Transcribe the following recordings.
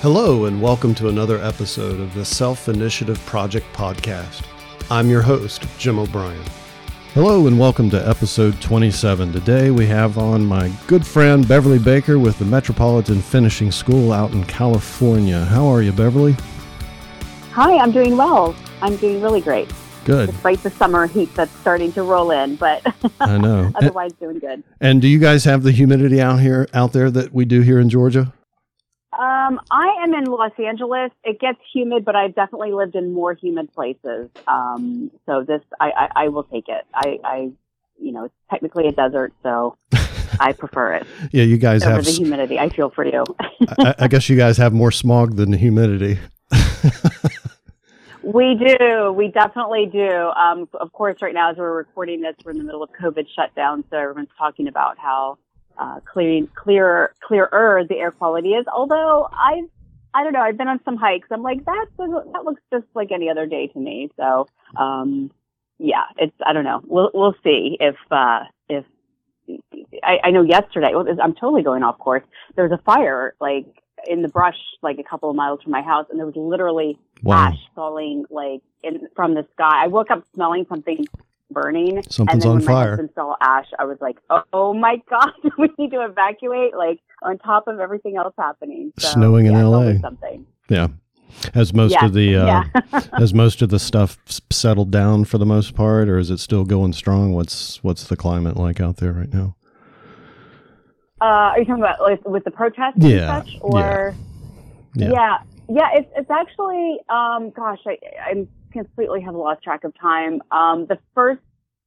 Hello, and welcome to another episode of the Self Initiative Project Podcast. I'm your host, Jim O'Brien. Hello, and welcome to episode 27. Today we have on my good friend Beverly Baker with the Metropolitan Finishing School out in California. How are you, Beverly? Hi, I'm doing well. I'm doing really great. Good. Despite the summer heat that's starting to roll in, but I know. otherwise doing good. And do you guys have the humidity out here out there that we do here in Georgia? Um, I am in Los Angeles. It gets humid, but I've definitely lived in more humid places. Um, so this, I, I, I will take it. I, I, you know, it's technically a desert, so I prefer it. Yeah, you guys have. the humidity. I feel for you. I, I guess you guys have more smog than the humidity. We do. We definitely do. Um, of course, right now as we're recording this, we're in the middle of COVID shutdown, so everyone's talking about how uh, clear, clearer, clearer the air quality is. Although I've, I don't know. I've been on some hikes. I'm like that. doesn't- That looks just like any other day to me. So, um, yeah, it's. I don't know. We'll we'll see if uh, if I, I know yesterday. well, I'm totally going off course. There was a fire like in the brush, like a couple of miles from my house, and there was literally Wow. ash falling like in from the sky. I woke up smelling something burning. Something's and then on fire. Husband saw ash. I was like, oh, my god, we need to evacuate. Like on top of everything else happening. So, Snowing in yeah, it's LA. Something. Yeah. Has most Yeah, of the uh, yeah. has most of the stuff settled down for the most part, or is it still going strong? What's what's the climate like out there right now? Uh, are you talking about like, with the protests Yeah, and such, or Yeah. yeah, yeah? it's it's actually, um, gosh, I I completely have lost track of time. Um, the first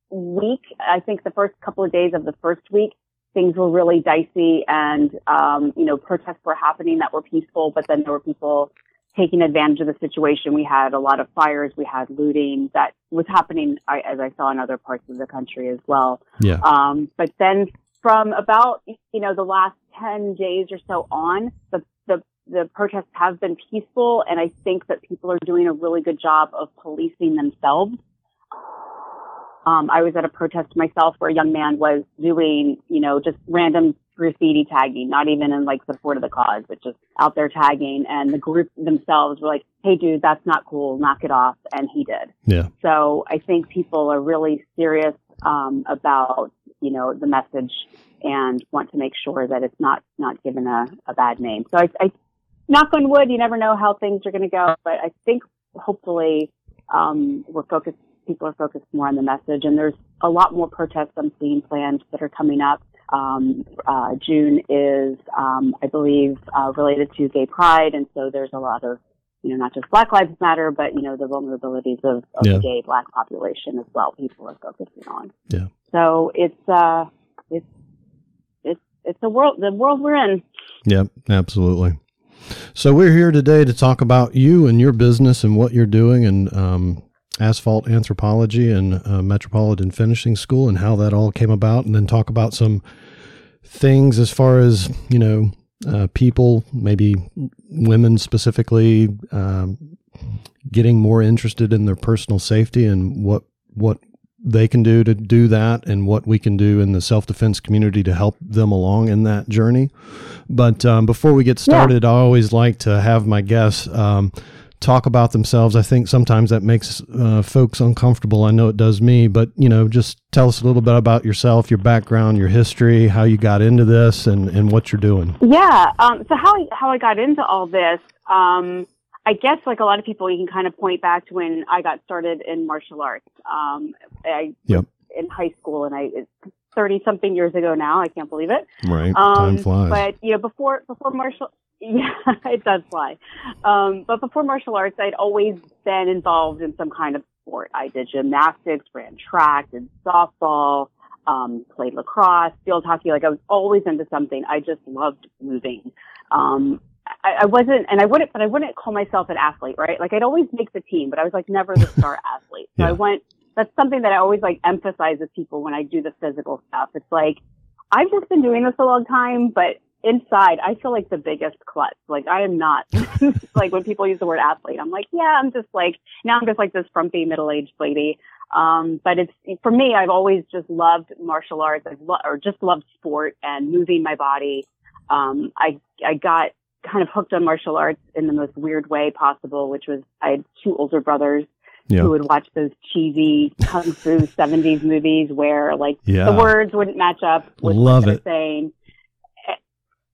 week, I think the first couple of days of the first week, things were really dicey, and um, you know, protests were happening that were peaceful, but then there were people taking advantage of the situation. We had a lot of fires, we had looting that was happening, I, as I saw in other parts of the country as well. Yeah. Um, but then from about, you know, the last 10 days or so on, the, the, protests have been peaceful. And I think that people are doing a really good job of policing themselves. Um, I was at a protest myself where a young man was doing, you know, just random graffiti tagging, not even in like support of the cause, but just out there tagging. And the group themselves were like, Hey dude, that's not cool. Knock it off. And he did. Yeah. So I think people are really serious um, about you know the message and want to make sure that it's not not given a, a bad name. So I, I knock on wood, you never know how things are going to go, but I think hopefully um, we're focused. People are focused more on the message, and there's a lot more protests I'm seeing planned that are coming up. Um, uh, June is, um, I believe, uh, related to Gay Pride, and so there's a lot of you know, not just Black Lives Matter, but, you know, the vulnerabilities of, of Yeah. the gay black population as well. People are focusing on. Yeah. So it's, uh, it's, it's, it's the world, the world we're in. Yep, absolutely. So we're here today to talk about you and your business and what you're doing and um, asphalt anthropology and uh, Metropolitan Finishing School and how that all came about, and then talk about some things as far as you know uh, people, maybe women specifically, um, getting more interested in their personal safety and what what they can do to do that, and what we can do in the self defense community to help them along in that journey. But um, before we get started, I always like to have my guests um, talk about themselves. I think sometimes that makes uh, folks uncomfortable. I know it does me, but you know, just tell us a little bit about yourself, your background, your history, how you got into this, and and what you're doing. Yeah. Um, so how, how I got into all this, um, I guess like a lot of people, you can kind of point back to when I got started in martial arts. Um, I Yep. in high school and I, it's 30 something years ago now. I can't believe it. Right, Um, time flies. But you know, before before martial, yeah, it does fly. Um, but before martial arts, I'd always been involved in some kind of sport. I did gymnastics, ran track, did softball, um, played lacrosse, field hockey. Like I was always into something. I just loved moving. Um, I, I wasn't, and I wouldn't, but I wouldn't call myself an athlete, right? Like I'd always make the team, but I was like never the star athlete. So Yeah. I went. That's something that I always like emphasize with people when I do the physical stuff. It's like I've just been doing this a long time, but inside I feel like the biggest klutz. Like I am not like when people use the word athlete, I'm like, yeah, I'm just like now I'm just like this frumpy middle aged lady. Um, but it's for me, I've always just loved martial arts. I've lo- or just loved sport and moving my body. Um, I I got kind of hooked on martial arts in the most weird way possible, which was I had two older brothers Yeah. who would watch those cheesy kung fu 70s movies where like Yeah. the words wouldn't match up with Love what they're it. saying.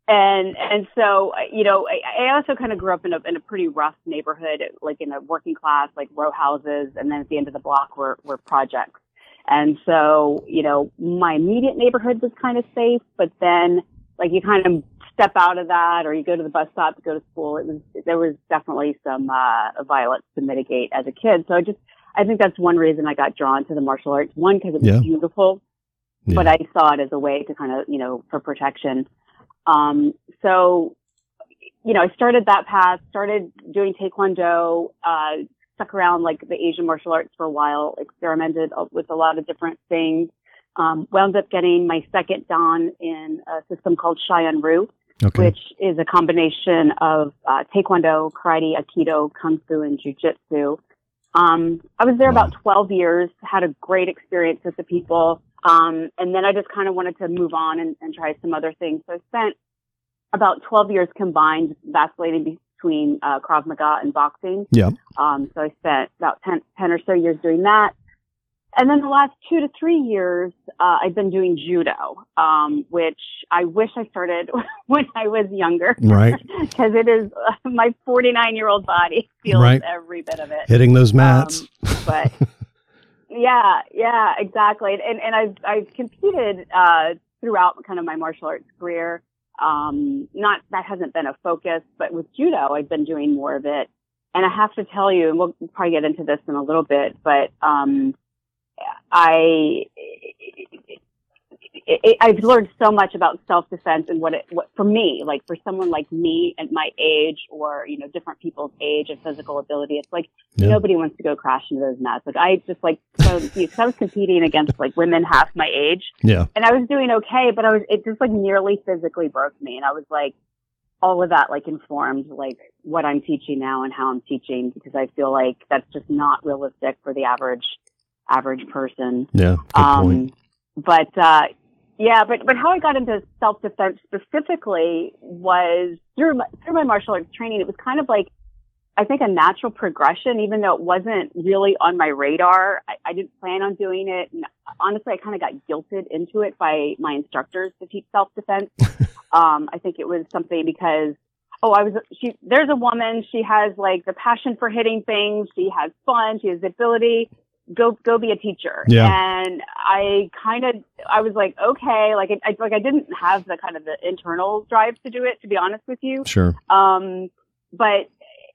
And and so you know I, I also kind of grew up in a in a pretty rough neighborhood, like in a working class, like row houses, and then at the end of the block were were projects. And so you know my immediate neighborhood was kind of safe, but then like you kind of step out of that, or you go to the bus stop to go to school. It was there was definitely some uh, violence to mitigate as a kid. So I just I think that's one reason I got drawn to the martial arts. One because it was Yeah. beautiful, Yeah. but I saw it as a way to kind of, you know, for protection. Um, so, you know, I started that path, started doing Taekwondo, uh, stuck around like the Asian martial arts for a while, experimented with a lot of different things. Um, wound up getting my second dan in a system called Chayon Ryu, okay. which is a combination of uh, Taekwondo, Karate, Aikido, Kung Fu, and Jiu Jitsu. Um, I was there Wow. about 12 years, had a great experience with the people. Um, and then I just kind of wanted to move on and, and try some other things. So I spent about 12 years combined vacillating between uh, Krav Maga and boxing. Yeah. Um, so I spent about 10, 10 or so years doing that. And then the last two to three years, uh, I've been doing judo, um, which I wish I started when I was younger Right. because it is uh, my 49 year old body feels Right. every bit of it. Hitting those mats. Um, but yeah, yeah, exactly. And and I've I've competed uh, throughout kind of my martial arts career. Um, not that hasn't been a focus, but with judo, I've been doing more of it. And I have to tell you, and we'll probably get into this in a little bit, but um, I it, it, I've learned so much about self defense and what it what for me like for someone like me at my age or you know different people's age and physical ability it's like Yeah. nobody wants to go crash into those mats like I just like so because I was competing against like women half my age yeah. and I was doing okay but I was it just like nearly physically broke me and I was like all of that like informed like what I'm teaching now and how I'm teaching because I feel like that's just not realistic for the average average person Yeah. Good point. um, but uh, yeah, but but how I got into self defense specifically was through my, through my martial arts training. It was kind of like I think a natural progression, even though it wasn't really on my radar. I, I didn't plan on doing it. And honestly, I kind of got guilted into it by my instructors to teach self defense. um, I think it was something because oh, I was she. There's a woman. She has like the passion for hitting things. She has fun. She has the ability go go be a teacher. Yeah. And I kind of I was like, okay, like I, like I didn't have the kind of the internal drive to do it, to be honest with you. Sure. Um, but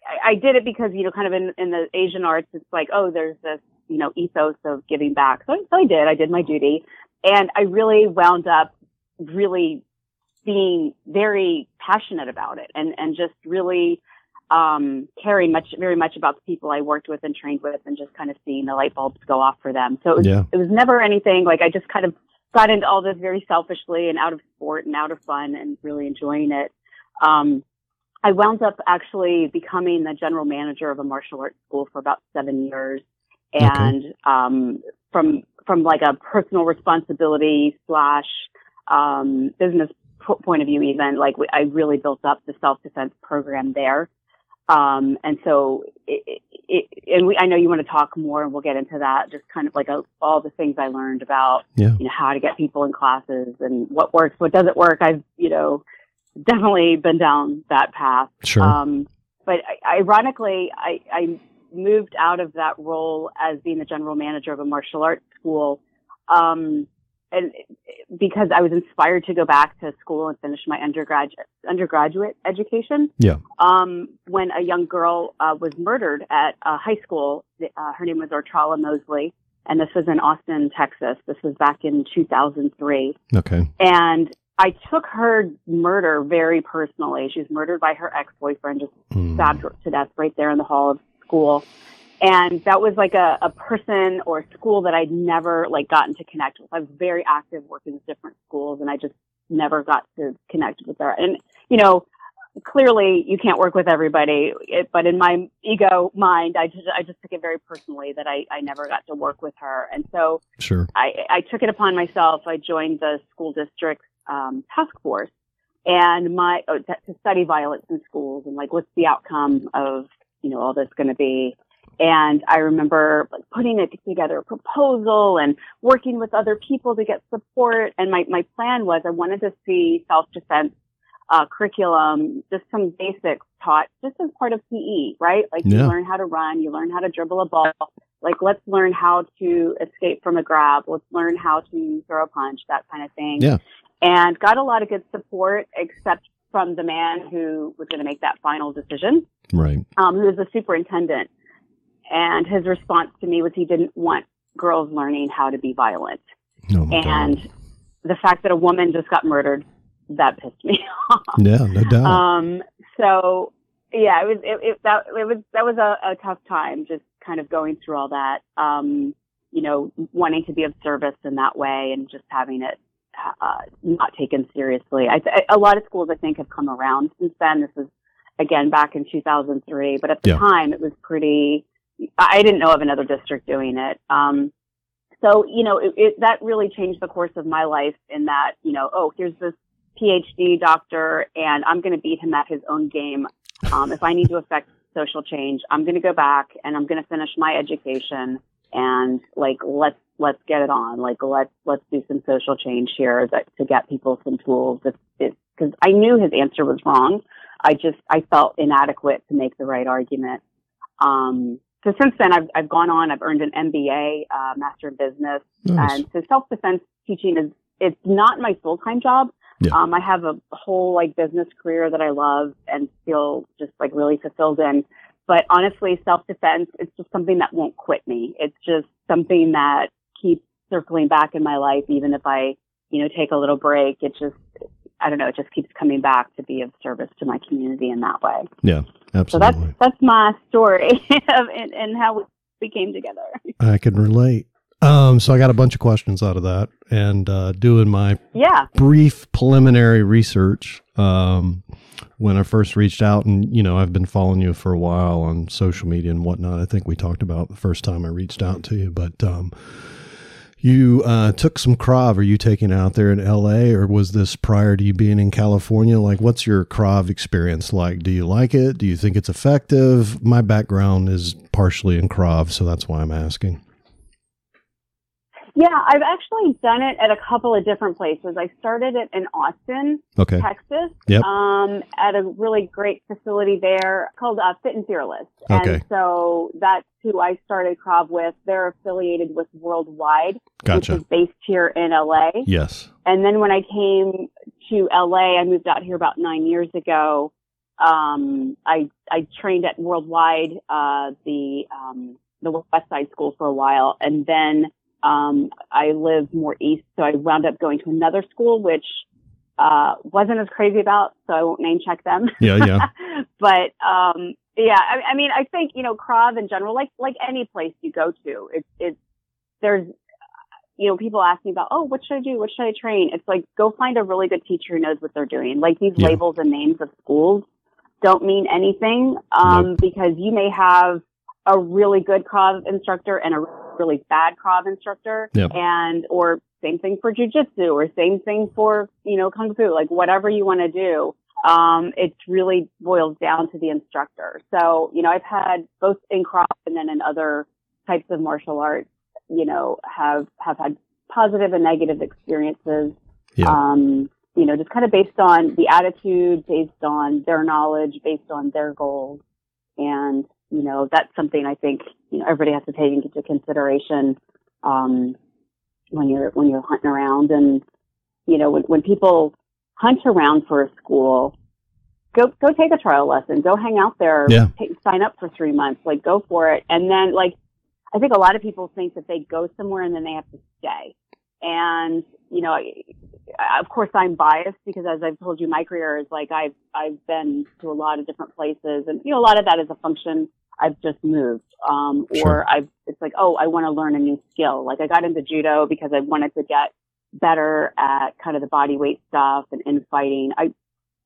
I, I did it because you know, kind of in in the Asian arts, it's like, oh, there's this you know ethos of giving back. So, so I did. I did my duty, and I really wound up really being very passionate about it, and and just really um, caring much, very much about the people I worked with and trained with, and just kind of seeing the light bulbs go off for them. So it was, Yeah. it was never anything like I just kind of got into all this very selfishly and out of sport and out of fun and really enjoying it. Um, I wound up actually becoming the general manager of a martial arts school for about seven years, Okay. and um, from from like a personal responsibility slash um, business point of view, even like we, I really built up the self defense program there. Um, and so, it, it, and we, I know you want to talk more, and we'll get into that. Just kind of like a, all the things I learned about, Yeah. you know, how to get people in classes and what works, what doesn't work. I've, you know, definitely been down that path. Sure. Um, but ironically, I, I moved out of that role as being the general manager of a martial arts school. Um, and because I was inspired to go back to school and finish my undergraduate undergraduate education. Yeah. Um, when a young girl uh, was murdered at a high school, uh, her name was Ortralla Mosley, and this was in Austin, Texas. This was back in 2003. okay. And I took her murder very personally. She was murdered by her ex-boyfriend, just Mm. stabbed to death right there in the hall of school. And that was like a, a person or school that I'd never like gotten to connect with. I was very active working with different schools and I just never got to connect with her. And, you know, clearly you can't work with everybody, it, but in my ego mind, I just, I just took it very personally that I, I never got to work with her. And so Sure. I, I took it upon myself. I joined the school district's um, task force and my oh, to, to study violence in schools and like what's the outcome of you know all this going to be. And I remember like putting it together a proposal and working with other people to get support. And my, my plan was I wanted to see self-defense uh, curriculum, just some basics taught just as part of PE, right? Like Yeah. you learn how to run, you learn how to dribble a ball. Like let's learn how to escape from a grab. Let's learn how to throw a punch, that kind of thing. Yeah. And got a lot of good support, except from the man who was going to make that final decision Right. um, who was the superintendent. And his response to me was he didn't want girls learning how to be violent. Oh and God. the fact that a woman just got murdered, that pissed me off. Yeah, no doubt. Um, so yeah, it was, it, it, that, it was, that was a, a tough time just kind of going through all that. Um, you know, wanting to be of service in that way and just having it, uh, not taken seriously. I, th- a lot of schools I think have come around since then. This is again back in 2003, but at the Yeah. time it was pretty, I didn't know of another district doing it. Um, so, you know, it, it, that really changed the course of my life in that, you know, oh, here's this PhD doctor and I'm going to beat him at his own game. Um, if I need to affect social change, I'm going to go back and I'm going to finish my education and like, let's, let's get it on. Like, let's, let's do some social change here that, to get people some tools. If, if, cause I knew his answer was wrong. I just, I felt inadequate to make the right argument. Um, so since then, I've, I've gone on, I've earned an MBA, uh, Master of Business. Nice. And so self-defense teaching is, it's not my full-time job. Yeah. Um, I have a whole like business career that I love and feel just like really fulfilled in. But honestly, self-defense, it's just something that won't quit me. It's just something that keeps circling back in my life, even if I, you know, take a little break. It just, I don't know, it just keeps coming back to be of service to my community in that way. yeah, absolutely. So that's that's my story of and, and how we- we came together. I can relate. Um, so I got a bunch of questions out of that, and uh, doing my Yeah. brief preliminary research um, when I first reached out, and you know I've been following you for a while on social media and whatnot. I think we talked about the first time I reached out to you, but um, you uh, took some Krav. Are you taking out there in L.A. or was this prior to you being in California? Like, what's your Krav experience like? Do you like it? Do you think it's effective? My background is partially in Krav, so that's why I'm asking. Yeah, I've actually done it at a couple of different places. I started it in Austin, Okay. Texas, Yep. um, at a really great facility there called uh, Fit and Fearless. Okay. And so that's who I started Krav with. They're affiliated with Worldwide, which is based here in LA. Yes. And then when I came to LA, I moved out here about nine years ago. Um, I I trained at Worldwide, uh, the um, the West Side School for a while, and then um, I live more east, so I wound up going to another school, which uh, wasn't as crazy about, so I won't name check them. Yeah. Yeah. but um, yeah, I, I mean, I think you know, Krav in general, like like any place you go to, it's it's there's you know, people ask me about, oh, what should I do? What should I train? It's like go find a really good teacher who knows what they're doing. Like these Yeah. labels and names of schools don't mean anything um, because you may have a really good Krav instructor and a really bad Krav instructor, Yep. and or same thing for jujitsu or same thing for you know kung fu. Like whatever you want to do, um, it really boils down to the instructor. So you know, I've had both in Krav and then in other types of martial arts, you know, have have had positive and negative experiences. Yeah. Um, you know, just kind of based on the attitude, based on their knowledge, based on their goals. And, you know, that's something I think, you know, everybody has to take into consideration, um, when you're, when you're hunting around and, you know, when, when people hunt around for a school, go, go take a trial lesson, go hang out there, Yeah. take, sign up for three months, like go for it. And then like, I think a lot of people think that they go somewhere and then they have to stay. And, you know, I- of course I'm biased because as I've told you, my career is like I've, I've been to a lot of different places and, you know, a lot of that is a function I've just moved. Um, Sure. or I've, it's like, oh, I want to learn a new skill. Like I got into judo because I wanted to get better at kind of the body weight stuff and infighting. I,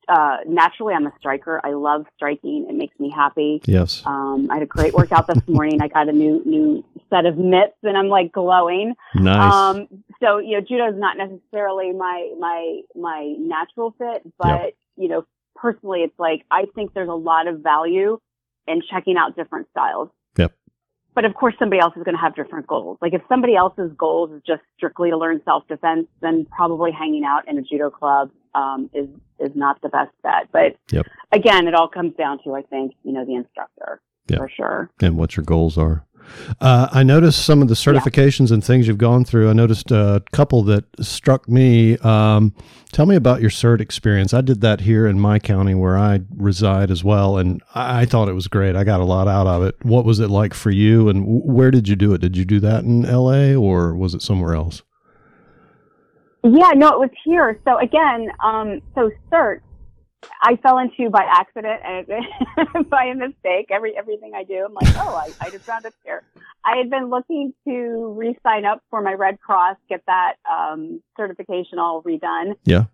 uh, naturally I'm a striker. I love striking. It makes me happy. Yes. Um, I had a great workout this morning. I got a new new set of mitts, and I'm like glowing. Nice. Um, so you know, judo is not necessarily my my my natural fit, but Yep. you know, personally, it's like I think there's a lot of value in checking out different styles. Yep. But of course, somebody else is going to have different goals. Like if somebody else's goals is just strictly to learn self defense, then probably hanging out in a judo club um, is is not the best bet. But Yep. again, it all comes down to I think you know the instructor Yep. for sure. and what your goals are. Uh, I noticed some of the certifications and things you've gone through. I noticed a couple that struck me. Um, tell me about your cert experience. I did that here in my county where I reside as well, and I, I thought it was great. I got a lot out of it. What was it like for you, and where did you do it? Did you do that in L.A. or was it somewhere else? Yeah, no, it was here. So again, um, so cert, I fell into by accident and by a mistake. Every everything I do, I'm like, oh, I, I just found it here. I had been looking to re-sign up for my Red Cross, get that um, certification all redone. Yeah.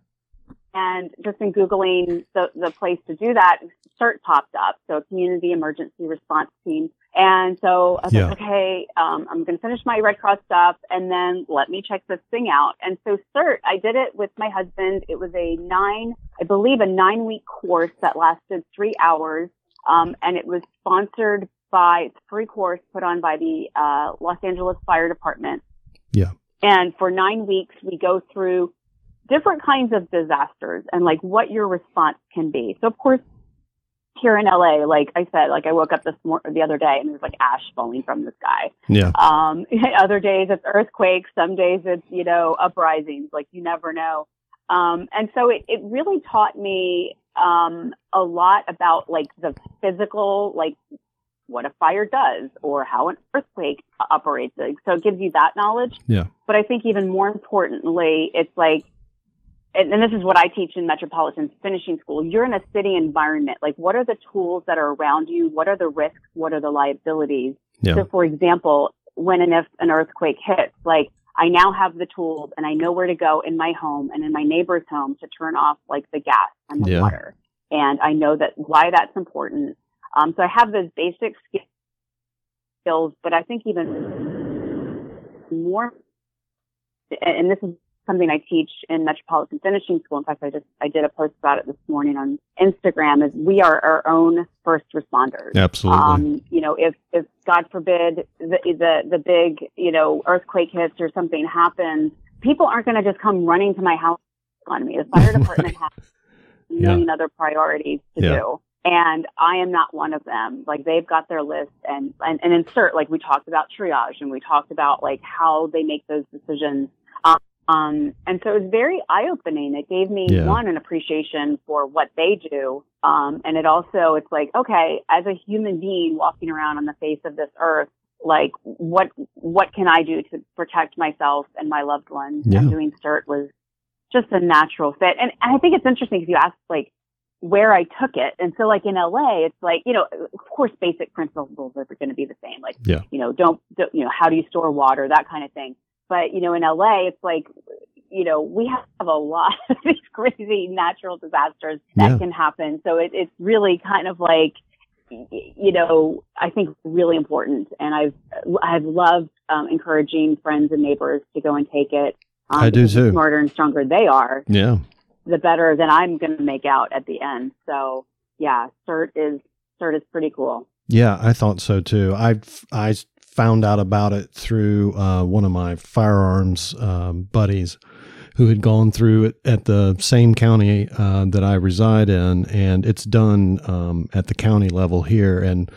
And just in googling the the place to do that, cert popped up. So community emergency response team. And so I was Yeah. like, okay, um, I'm going to finish my Red Cross stuff and then let me check this thing out. And so CERT, I did it with my husband. It was a nine, I believe a nine week course that lasted three hours. Um, and it was sponsored by, it's a free course put on by the, uh, Los Angeles Fire Department. Yeah. And for nine weeks, we go through different kinds of disasters and like what your response can be. So of course, here in LA, like I said, like I woke up this mor- the other day and there's like ash falling from the sky. Yeah. Um, other days it's earthquakes. Some days it's, you know, uprisings. Like you never know. Um, and so it, it really taught me, um, a lot about like the physical, like what a fire does or how an earthquake operates. Like, So it gives you that knowledge. Yeah. But I think even more importantly, it's like, and, and this is what I teach in Metropolitan Finishing School. You're in a city environment. Like, what are the tools that are around you? What are the risks? What are the liabilities? Yeah. So, for example, when and if an earthquake hits, like I now have the tools and I know where to go in my home and in my neighbor's home to turn off like the gas and the Yeah. water. And I know that why that's important. Um, so I have those basic skills, but I think even more, and this is something I teach in Metropolitan Finishing School. In fact, I just I did a post about it this morning on Instagram. Is we are our own first responders. Absolutely. Um, you know, if if God forbid the the the big you know earthquake hits or something happens, people aren't going to just come running to my house on me. The fire department has a Yeah. million other priorities to Yeah. do. And I am not one of them. Like they've got their list and, and, and in CERT, like we talked about triage and we talked about like how they make those decisions. Um, um, and so it was very eye opening. It gave me Yeah. one, an appreciation for what they do. Um, and it also, it's like, okay, as a human being walking around on the face of this earth, like what, what can I do to protect myself and my loved ones? Yeah. And doing CERT was just a natural fit. And, and I think it's interesting because you asked like where I took it. And so like in LA, it's like, you know, of course, basic principles are going to be the same. Like, Yeah. you know, don't, don't, you know, how do you store water, that kind of thing. But, you know, in LA, it's like, you know, we have a lot of these crazy natural disasters that Yeah. can happen. So it, it's really kind of like, you know, I think really important. And I've, I've loved um, encouraging friends and neighbors to go and take it. Um, I do because the too. smarter and stronger they are, yeah. the better than I'm going to make out at the end. So yeah, cert is cert is pretty cool. Yeah, I thought so too. I've I found out about it through uh, one of my firearms um, buddies who had gone through it at the same county uh, that I reside in, and it's done um, at the county level here. And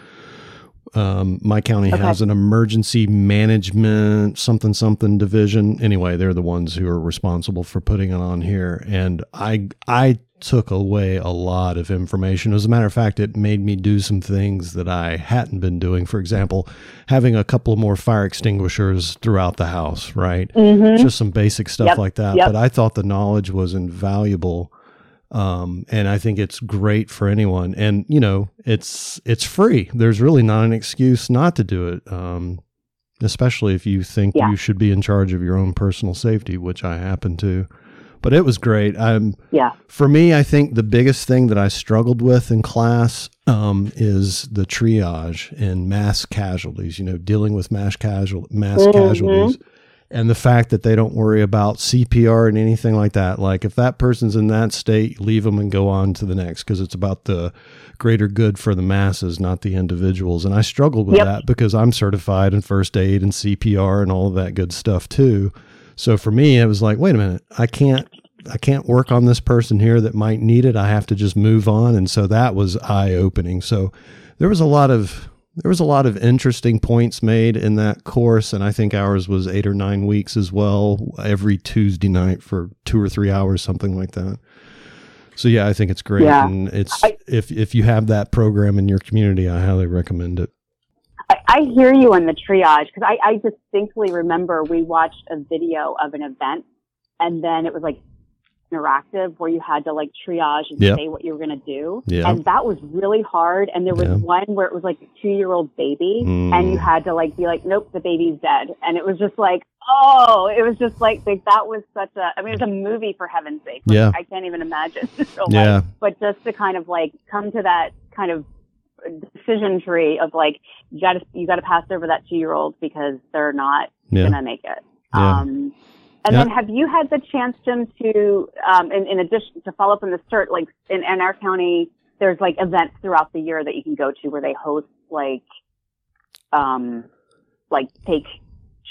um, my county Okay. has an emergency management something something division. Anyway, they're the ones who are responsible for putting it on here, and I I took away a lot of information. As a matter of fact, it made me do some things that I hadn't been doing. For example, having a couple more fire extinguishers throughout the house, right? Mm-hmm. Just some basic stuff Yep, like that. yep. But I thought the knowledge was invaluable. Um, and I think it's great for anyone. And, you know, it's it's free. There's really not an excuse not to do it. Um, especially if you think Yeah. you should be in charge of your own personal safety, which I happen to. But it was great. I'm Yeah. for me, I think the biggest thing that I struggled with in class um, is the triage and mass casualties. You know, dealing with mass casual mass Mhm. casualties, and the fact that they don't worry about CPR and anything like that. Like if that person's in that state, leave them and go on to the next because it's about the greater good for the masses, not the individuals. And I struggled with Yep. that because I'm certified in first aid and CPR and all of that good stuff too. So for me, it was like, wait a minute, I can't. I can't work on this person here that might need it. I have to just move on, and so that was eye opening. So there was a lot of there was a lot of interesting points made in that course, and I think ours was eight or nine weeks as well, every Tuesday night for two or three hours, something like that. So yeah, I think it's great, Yeah. and it's I- if if you have that program in your community, I highly recommend it. I, I hear you on the triage because I, I distinctly remember we watched a video of an event and then it was like interactive where you had to like triage and Yep. say what you were going to do. Yeah. And that was really hard. And there was Yeah. one where it was like a two year old baby Mm. and you had to like be like, nope, the baby's dead. And it was just like, oh, it was just like, like that was such a, I mean, it's a movie for heaven's sake. Like, Yeah. I can't even imagine. So, like, Yeah, but just to kind of like come to that kind of decision tree of like you got to you got to pass over that two year old because they're not yeah, gonna make it. Yeah. Um, and Yeah. then have you had the chance, Jim, to um, in, in addition to follow up on the cert, like in, in our county, there's like events throughout the year that you can go to where they host like um like take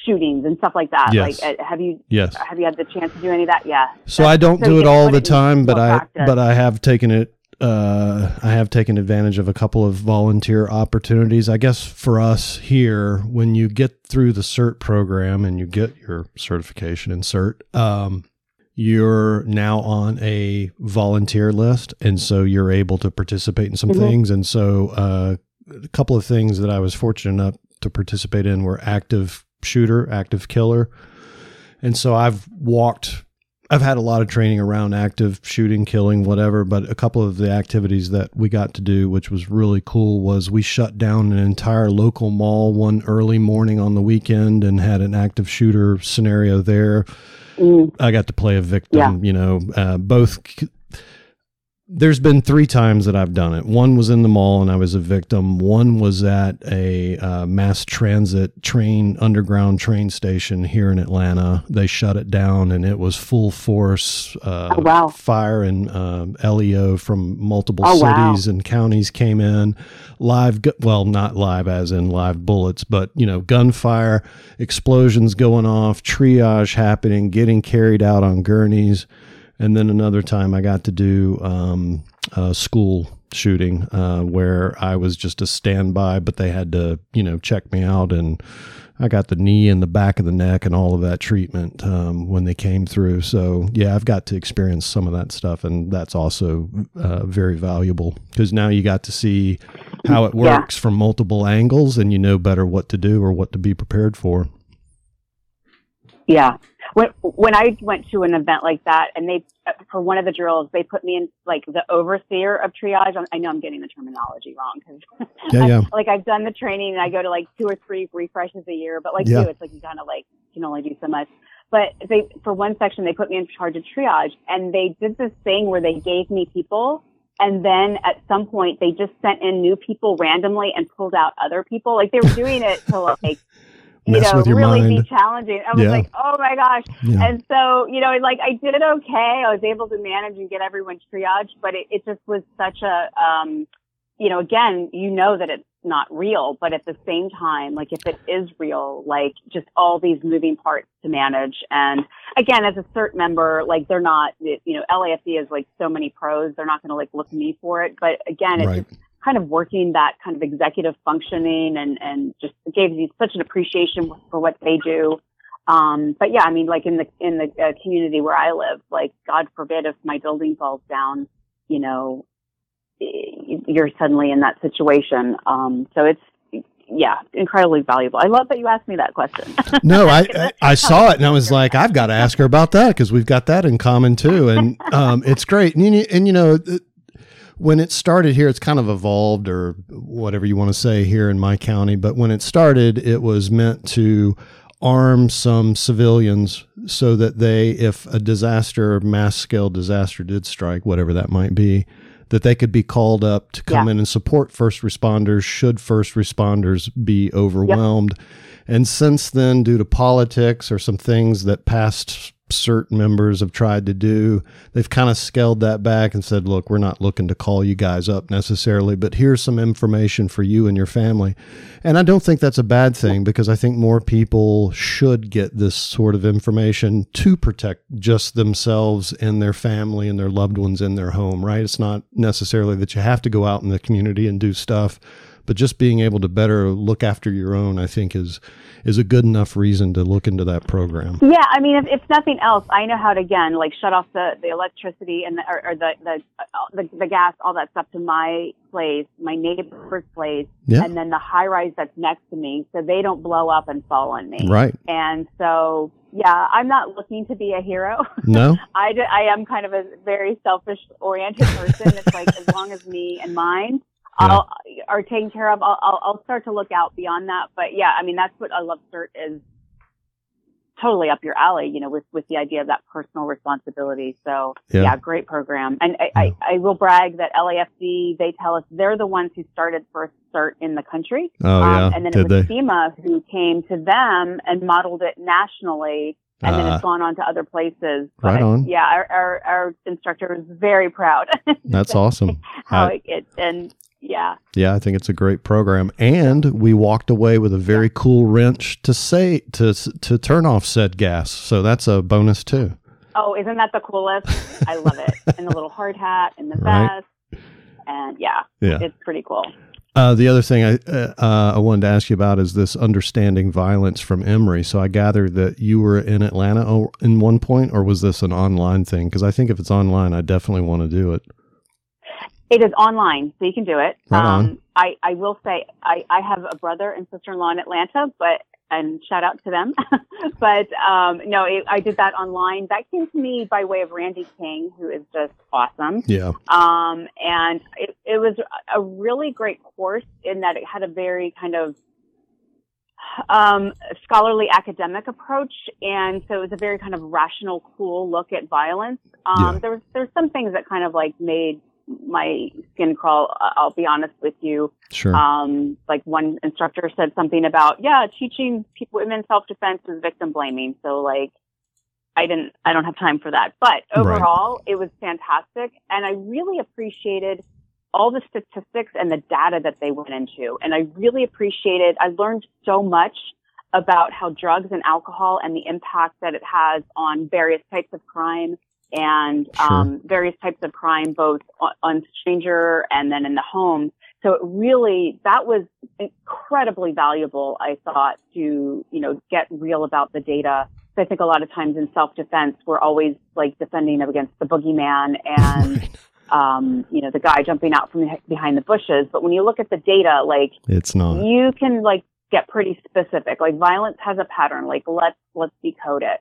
shootings and stuff like that. Yes. Like, uh, have you yes. have you had the chance to do any of that? Yeah. So I don't so do it all the time, but I practice. but I have taken it. Uh, I have taken advantage of a couple of volunteer opportunities. I guess for us here, when you get through the CERT program and you get your certification in CERT, um, you're now on a volunteer list, and so you're able to participate in some Mhm. things. And so, uh, a couple of things that I was fortunate enough to participate in were active shooter, active killer. And so I've walked, I've had a lot of training around active shooting, killing, whatever, but a couple of the activities that we got to do, which was really cool, was we shut down an entire local mall one early morning on the weekend and had an active shooter scenario there. Mm, I got to play a victim, Yeah. you know, uh, both. There's been three times that I've done it. One was in the mall and I was a victim. One was at a uh, mass transit train, underground train station here in Atlanta. They shut it down and it was full force uh, Oh, wow. fire and um, LEO from multiple Oh, wow. cities and counties came in. Live, gu- well, not live as in live bullets, but you know, gunfire, explosions going off, triage happening, getting carried out on gurneys. And then another time I got to do um, a school shooting uh, where I was just a standby, but they had to, you know, check me out. And I got the knee and the back of the neck and all of that treatment um, when they came through. So, yeah, I've got to experience some of that stuff. And that's also uh, very valuable because now you got to see how it Yeah. works from multiple angles and you know better what to do or what to be prepared for. Yeah. When when I went to an event like that, and they for one of the drills, they put me in like the overseer of triage. I know I'm getting the terminology wrong because Yeah, yeah. like I've done the training and I go to like two or three refreshes a year, but like Yeah. you, it's like you kind of like can only do so much. But they for one section they put me in charge of triage, and they did this thing where they gave me people. And then at some point they just sent in new people randomly and pulled out other people. Like they were doing it to like you know, with your really mind. be challenging. I was Yeah. like, oh my gosh. Yeah. And so, you know, like I did it okay. I was able to manage and get everyone triaged, but it, it just was such a, um, you know, again, you know that it's not real, but at the same time, like if it is real, like just all these moving parts to manage. And again, as a CERT member, like they're not, you know, LAFD is like so many pros. They're not going to like look me for it. But again, it's Right. just kind of working that kind of executive functioning and, and just gave you such an appreciation for what they do. Um, but yeah, I mean, like in the, in the uh, community where I live, like God forbid if my building falls down, you know, you're suddenly in that situation. Um, so it's, yeah, incredibly valuable. I love that you asked me that question. no, I, I I saw it and I was like, I've got to ask her about that because we've got that in common too, and um, it's great. And you, and you know, when it started here, it's kind of evolved or whatever you want to say here in my county. But when it started, it was meant to arm some civilians so that they, if a disaster, mass scale disaster did strike, whatever that might be, that they could be called up to come Yeah. in and support first responders should first responders be overwhelmed. And since then, due to politics or some things that past CERT members have tried to do, they've kind of scaled that back and said, look, we're not looking to call you guys up necessarily, but here's some information for you and your family. And I don't think that's a bad thing because I think more people should get this sort of information to protect just themselves and their family and their loved ones in their home, right? It's not necessarily that you have to go out in the community and do stuff but just being able to better look after your own, I think, is is a good enough reason to look into that program. Yeah, I mean, if, if nothing else, I know how to again like shut off the, the electricity and the, or, or the, the, the the gas, all that stuff to my place, my neighbor's place, yeah. and then the high rise that's next to me, so they don't blow up and fall on me. Right. And so yeah, I'm not looking to be a hero. No. I, I am kind of a very selfish oriented person. it's like as long as me and mine I'll, are taken care of. I'll, I'll, I'll start to look out beyond that. But yeah, I mean, that's what I love CERT is totally up your alley, you know, with, with the idea of that personal responsibility. So yeah, yeah great program. And I, yeah. I, I, will brag that LAFD, they tell us they're the ones who started first CERT in the country. Oh, um, yeah. And then Did it was they? FEMA who came to them and modeled it nationally. And uh, then it's gone on to other places. But right on. Yeah, our, our, our instructor was very proud. That's awesome. How I, it, it, and yeah. Yeah, I think it's a great program, and we walked away with a very cool wrench to say to to turn off said gas. So that's a bonus too. Oh, isn't that the coolest? I love it, and the little hard hat and the right. vest, and yeah, yeah, it's pretty cool. Uh, the other thing I uh, uh, I wanted to ask you about is this understanding violence from Emory. So I gather that you were in Atlanta in one point, or was this an online thing? Because I think if it's online, I definitely want to do it. It is online, so you can do it. Right um, I, I will say I, I have a brother and sister in law in Atlanta, but and shout out to them. but um, no, it, I did that online. That came to me by way of Randy King, who is just awesome. Yeah. Um, and it, it was a really great course in that it had a very kind of um, scholarly academic approach, and so it was a very kind of rational, cool look at violence. Um, yeah. There was there's some things that kind of like made my skin crawl. I'll be honest with you. Sure. Um, like one instructor said something about, yeah, teaching people women self defense is victim blaming. So like, I didn't, I don't have time for that. But overall, right. it was fantastic, and I really appreciated all the statistics and the data that they went into, and I really appreciated. I learned so much about how drugs and alcohol and the impact that it has on various types of crime and sure. um, various types of crime, both on stranger and then in the home. So it really, that was incredibly valuable, I thought, to, you know, get real about the data. So I think a lot of times in self-defense, we're always like defending against the boogeyman and, um, you know, the guy jumping out from behind the bushes. But when you look at the data, like, it's not, you can like get pretty specific. Like violence has a pattern. Like let's, let's decode it.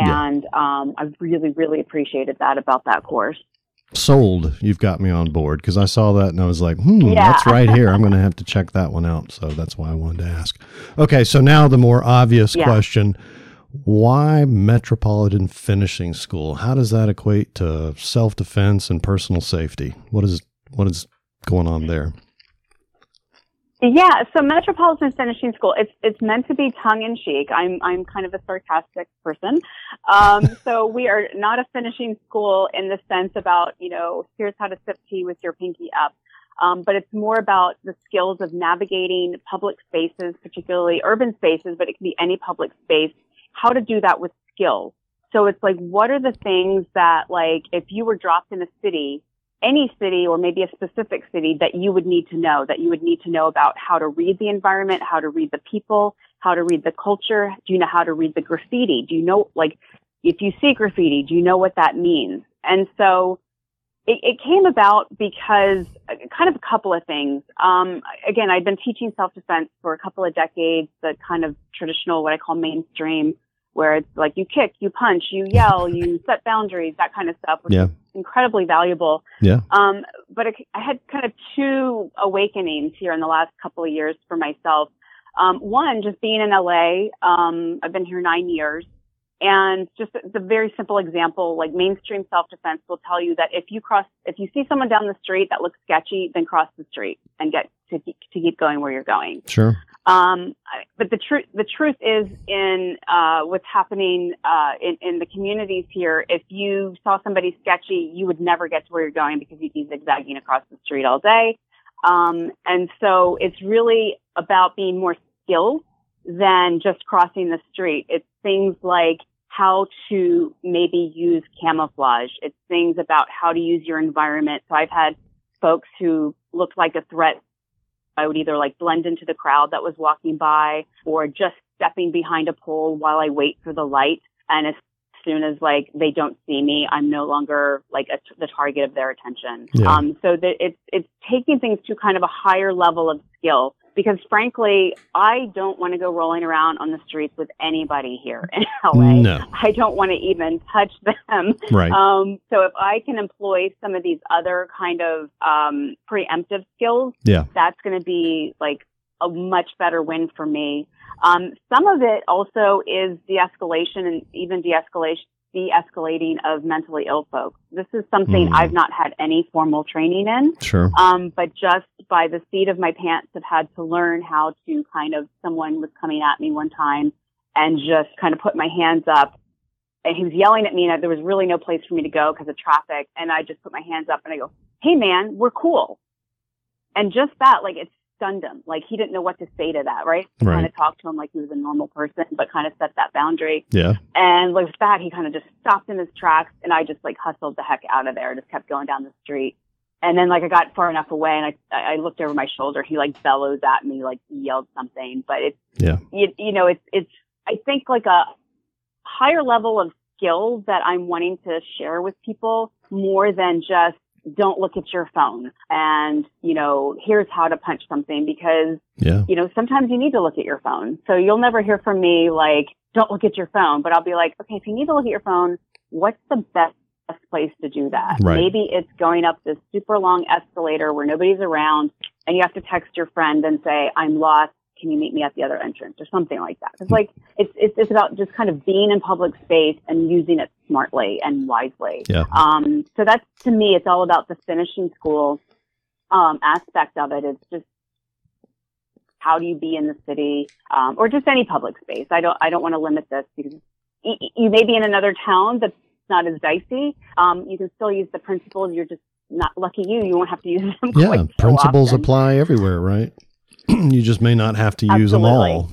And yeah. um, I really, really appreciated that about that course. Sold. You've got me on board because I saw that and I was like, hmm, yeah. that's right here. I'm going to have to check that one out. So that's why I wanted to ask. Okay, so now the more obvious yeah. question why Metropolitan Finishing School? How does that equate to self defense and personal safety? What is what is going on there? Yeah, so Metropolitan Finishing School, it's it's meant to be tongue in cheek. I'm I'm kind of a sarcastic person, um, so we are not a finishing school in the sense about you know here's how to sip tea with your pinky up, um, but it's more about the skills of navigating public spaces, particularly urban spaces, but it can be any public space. How to do that with skill. So it's like what are the things that like if you were dropped in a city any city or maybe a specific city that you would need to know, that you would need to know about how to read the environment, how to read the people, how to read the culture. Do you know how to read the graffiti? Do you know, like, if you see graffiti, do you know what that means? And so it, it came about because uh, kind of a couple of things. Um, again, I'd been teaching self-defense for a couple of decades, the kind of traditional, what I call mainstream where it's like you kick, you punch, you yell, you set boundaries, that kind of stuff, which yeah. Incredibly valuable. Yeah. Um, but I had kind of two awakenings here in the last couple of years for myself. Um, one, just being in LA, um, I've been here nine years. And just the very simple example, like mainstream self-defense will tell you that if you cross, if you see someone down the street that looks sketchy, then cross the street and get to, to keep going where you're going. Sure. Um, but the truth, the truth is in, uh, what's happening, uh, in, in the communities here. If you saw somebody sketchy, you would never get to where you're going because you'd be zigzagging across the street all day. Um, and so it's really about being more skilled than just crossing the street. It's things like how to maybe use camouflage. It's things about how to use your environment. So I've had folks who looked like a threat I would either like blend into the crowd that was walking by or just stepping behind a pole while I wait for the light. And as soon as like they don't see me, I'm no longer like a, the target of their attention. Yeah. Um, so that it's, it's taking things to kind of a higher level of skill because frankly, I don't want to go rolling around on the streets with anybody here in LA. No. I don't want to even touch them. Right. Um, so if I can employ some of these other kind of um, preemptive skills, yeah. that's going to be like a much better win for me. Um, some of it also is de-escalation and even de-escalation de-escalating of mentally ill folks. This is something mm. I've not had any formal training in. Sure. Um, but just by the seat of my pants have had to learn how to kind of, someone was coming at me one time and just kind of put my hands up and he was yelling at me and there was really no place for me to go because of traffic. And I just put my hands up and I go, Hey man, we're cool. And just that, like, it's stunned him. Like he didn't know what to say to that, right? right. Kind of talked to him like he was a normal person, but kind of set that boundary. Yeah. And like with that, he kind of just stopped in his tracks, and I just like hustled the heck out of there. Just kept going down the street. And then like I got far enough away, and I I looked over my shoulder. He like bellows at me, like yelled something. But it's yeah, you, you know, it's it's I think like a higher level of skills that I'm wanting to share with people more than just don't look at your phone and, you know, here's how to punch something because, yeah. you know, sometimes you need to look at your phone. So you'll never hear from me like, don't look at your phone, but I'll be like, okay, if you need to look at your phone, what's the best place to do that? Right. Maybe it's going up this super long escalator where nobody's around and you have to text your friend and say, I'm lost can you meet me at the other entrance or something like that? It's like it's, it's it's about just kind of being in public space and using it smartly and wisely. Yeah. Um. So that's to me, it's all about the finishing school um, aspect of it. It's just how do you be in the city um, or just any public space. I don't I don't want to limit this because you may be in another town that's not as dicey. Um, you can still use the principles. You're just not lucky you. You won't have to use them. Yeah, principles so apply everywhere, right? you just may not have to use them all.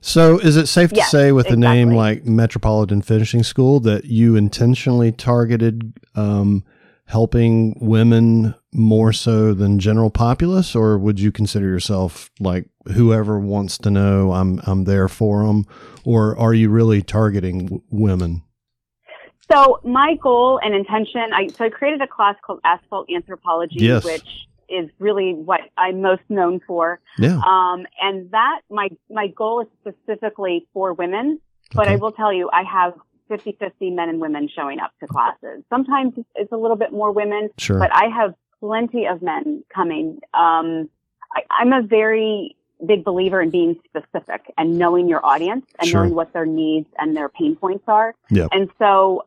So, is it safe to yes, say, with exactly. a name like Metropolitan Finishing School, that you intentionally targeted um, helping women more so than general populace, or would you consider yourself like whoever wants to know, I'm I'm there for them, or are you really targeting w- women? So, my goal and intention, I so I created a class called Asphalt Anthropology, yes. which is really what I'm most known for. Yeah. Um, and that my my goal is specifically for women, but okay. I will tell you, I have 50-50 men and women showing up to classes. Sometimes it's a little bit more women, sure. but I have plenty of men coming. Um, I, I'm a very big believer in being specific and knowing your audience and sure. knowing what their needs and their pain points are. Yep. And so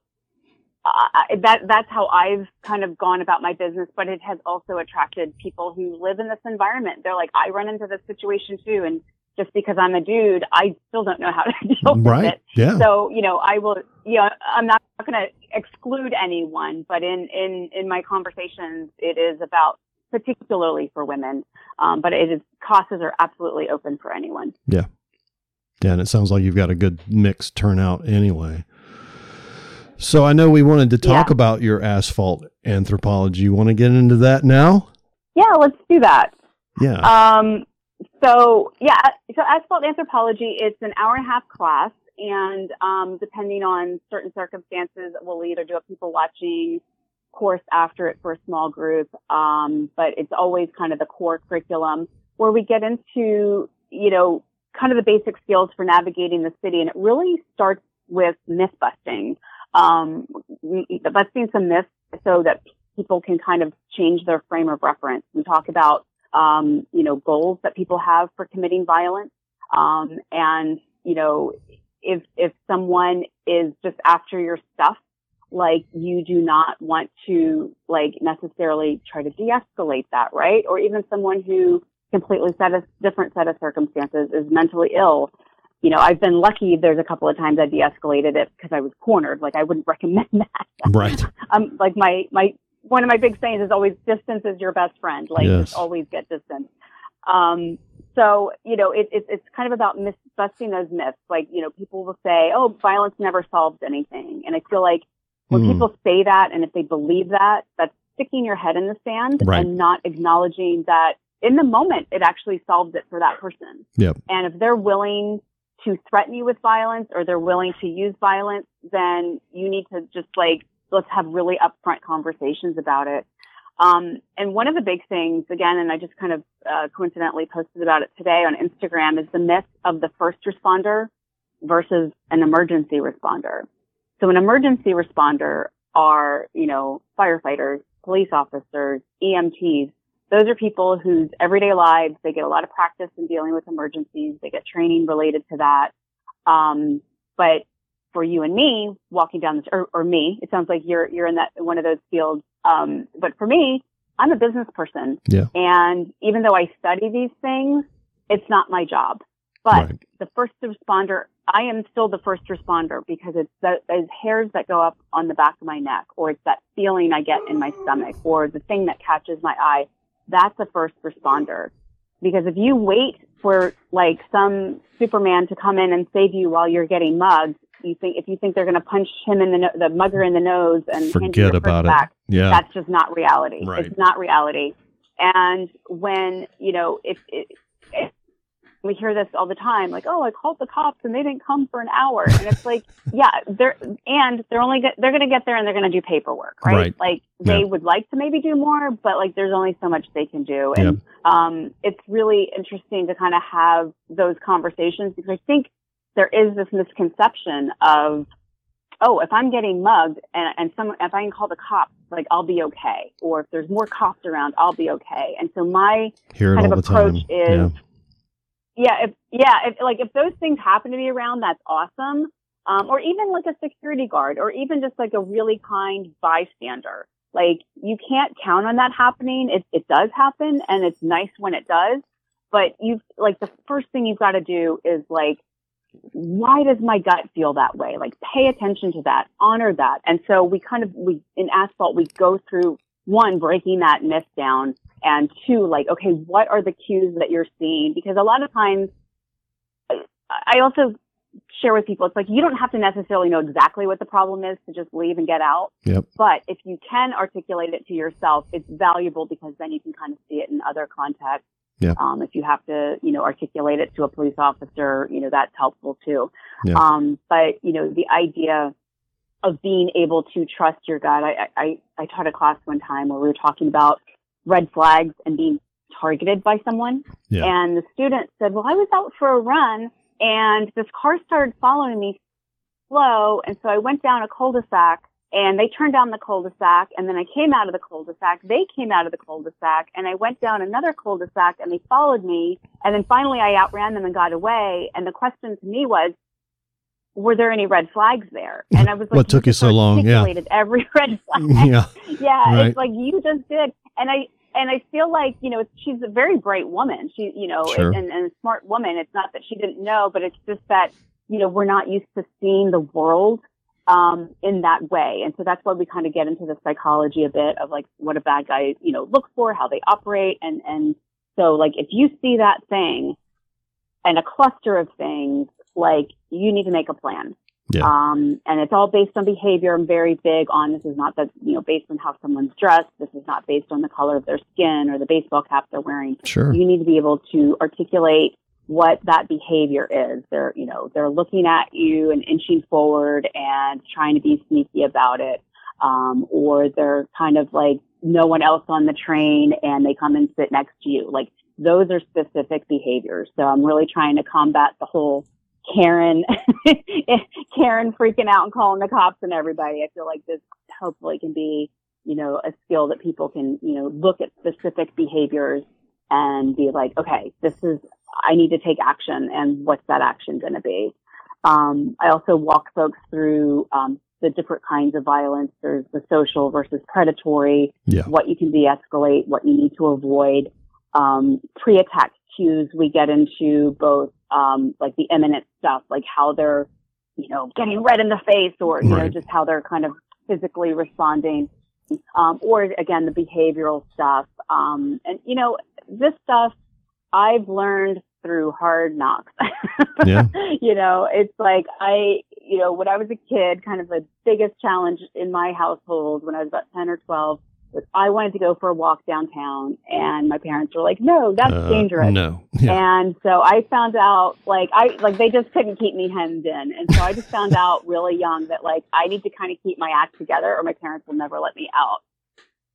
uh, that that's how I've kind of gone about my business, but it has also attracted people who live in this environment. They're like, I run into this situation too, and just because I'm a dude, I still don't know how to deal right. with it. Yeah. So you know, I will. You know, I'm not going to exclude anyone, but in in in my conversations, it is about particularly for women, um, but it is classes are absolutely open for anyone. Yeah. Yeah, and it sounds like you've got a good mixed turnout anyway. So I know we wanted to talk yeah. about your asphalt anthropology. You want to get into that now? Yeah, let's do that. Yeah. Um, so yeah, so asphalt anthropology, it's an hour and a half class, and um, depending on certain circumstances, we'll either do a people watching course after it for a small group, um, but it's always kind of the core curriculum where we get into you know kind of the basic skills for navigating the city, and it really starts with myth busting um, busting some myths so that people can kind of change their frame of reference. We talk about, um, you know, goals that people have for committing violence. Um, and, you know, if, if someone is just after your stuff, like you do not want to like necessarily try to de-escalate that, right? Or even someone who completely set a different set of circumstances, is mentally ill. You know, I've been lucky. There's a couple of times I de-escalated it because I was cornered. Like I wouldn't recommend that. Right. um, like my my one of my big sayings is always distance is your best friend. Like Yes. always get distance. Um, so you know, it, it, it's kind of about mis- busting those myths. Like you know, people will say, "Oh, violence never solves anything," and I feel like when Mm. people say that, and if they believe that, that's sticking your head in the sand Right. and not acknowledging that in the moment it actually solves it for that person. Yep. And if they're willing to threaten you with violence or they're willing to use violence, then you need to just like let's have really upfront conversations about it. Um, and one of the big things, again, and I just kind of uh, coincidentally posted about it today on Instagram, is the myth of the first responder versus an emergency responder. So an emergency responder are, you know, firefighters, police officers, EMTs. Those are people whose everyday lives, they get a lot of practice in dealing with emergencies. They get training related to that. Um, but for you and me walking down the, or, or me, it sounds like you're, you're in that, one of those fields. Um, but for me, I'm a business person. Yeah. And even though I study these things, it's not my job. But Right. the first responder, I am still the first responder because it's the, those hairs that go up on the back of my neck, or it's that feeling I get in my stomach, or the thing that catches my eye. That's a first responder. Because if you wait for like some Superman to come in and save you while you're getting mugged, you think if you think they're going to punch him in the no- the mugger in the nose and Forget about it. back, Yeah. that's just not reality. Right. It's not reality. And when, you know, if, if, if we hear this all the time, like, oh, I called the cops and they didn't come for an hour. And it's like, yeah, they're, and they're only, get, they're going to get there and they're going to do paperwork, right? Right. Like they Yeah. would like to maybe do more, but like there's only so much they can do. And, um, it's really interesting to kind of have those conversations because I think there is this misconception of, oh, if I'm getting mugged and, and some, if I can call the cops, like I'll be okay. Or if there's more cops around, I'll be okay. And so my Hear kind of the time. approach yeah. Yeah, if, yeah, if, like if those things happen to be around, that's awesome. Um, or even like a security guard or even just like a really kind bystander. Like you can't count on that happening. It, it does happen and it's nice when it does. But you like the first thing you've got to do is like, why does my gut feel that way? Like pay attention to that, honor that. And so we kind of, we, in asphalt, we go through one, breaking that myth down and two, like, okay, what are the cues that you're seeing? Because a lot of times I- also share with people, it's like you don't have to necessarily know exactly what the problem is to just leave and get out. Yep. But if you can articulate it to yourself, it's valuable because then you can kind of see it in other contexts. Yeah. Um, if you have to, you know, articulate it to a police officer, you know, that's helpful too. Yeah. Um, but you know, the idea of being able to trust your gut. I, I, I taught a class one time where we were talking about red flags and being targeted by someone. Yeah. And the student said, well, I was out for a run and this car started following me slow. And so I went down a cul-de-sac and they turned down the cul-de-sac and then I came out of the cul-de-sac. They came out of the cul-de-sac and I went down another cul-de-sac and they followed me. And then finally I outran them and got away. And the question to me was, were there any red flags there? And I was like, What took you so long? Yeah. Every red flag. yeah. yeah, Right. it's like you just did. And I, and I feel like, you know, she's a very bright woman. She, you know, Sure. and, and a smart woman. It's not that she didn't know, but it's just that, you know, we're not used to seeing the world, um, in that way. And so that's why we kind of get into the psychology a bit of like what a bad guy, you know, looks for, how they operate. And, and so like if you see that thing and a cluster of things, like you need to make a plan. Yeah. Um, and it's all based on behavior. I'm very big on this is not that, you know, based on how someone's dressed. This is not based on the color of their skin or the baseball cap they're wearing. Sure. You need to be able to articulate what that behavior is. They're, you know, they're looking at you and inching forward and trying to be sneaky about it. Um, or they're kind of like no one else on the train and they come and sit next to you. Like those are specific behaviors. So I'm really trying to combat the whole Karen, Karen freaking out and calling the cops and everybody. I feel like this hopefully can be, you know, a skill that people can, you know, look at specific behaviors and be like, okay, this is, I need to take action and what's that action going to be? Um, I also walk folks through, um, the different kinds of violence. There's the social versus predatory, Yeah. what you can de-escalate, what you need to avoid. um, pre-attack cues. We get into both um, like the imminent stuff, like how they're, you know, getting red in the face, or you Right. know, just how they're kind of physically responding, um, or again the behavioral stuff. Um, and you know, this stuff I've learned through hard knocks. Yeah. you know, it's like I, you know, when I was a kid, kind of the biggest challenge in my household when I was about 10 or 12 was I wanted to go for a walk downtown and my parents were like, no, that's Uh, dangerous. No. Yeah. And so I found out, like, I, like, they just couldn't keep me hemmed in. And so I just found out really young that, like, I need to kind of keep my act together or my parents will never let me out.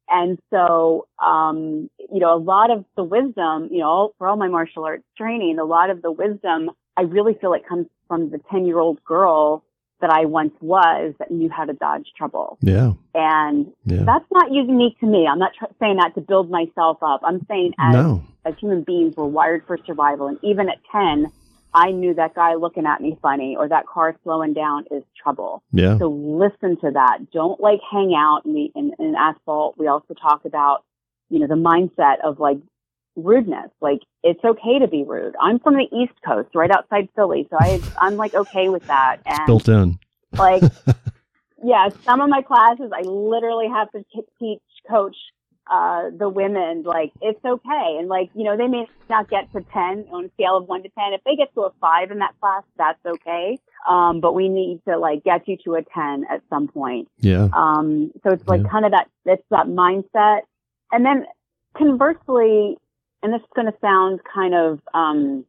And so, um, you know, a lot of the wisdom, you know, for all my martial arts training, a lot of the wisdom, I really feel it comes from the 10 year old girl that I once was that knew how to dodge trouble. yeah. And Yeah. that's not unique to me. I'm not tr- saying that to build myself up. I'm saying as No. as human beings, we're wired for survival. And even at 10, I knew that guy looking at me funny or that car slowing down is trouble. Yeah. So listen to that. Don't like hang out in, the, in, in asphalt. We also talk about, you know, the mindset of like rudeness. Like it's okay to be rude. I'm from the East Coast, right outside Philly. So I, I'm like okay with that. And Built in. like, yeah, some of my classes, I literally have to t- teach, coach uh, the women, like, it's okay. And, like, you know, they may not get to 10 on a scale of 1 to 10. If they get to a 5 in that class, that's okay. Um, but we need to, like, get you to a 10 at some point. Yeah. Um, so it's like Yeah. kind of that, it's that mindset. And then conversely, and this is going to sound kind of, um,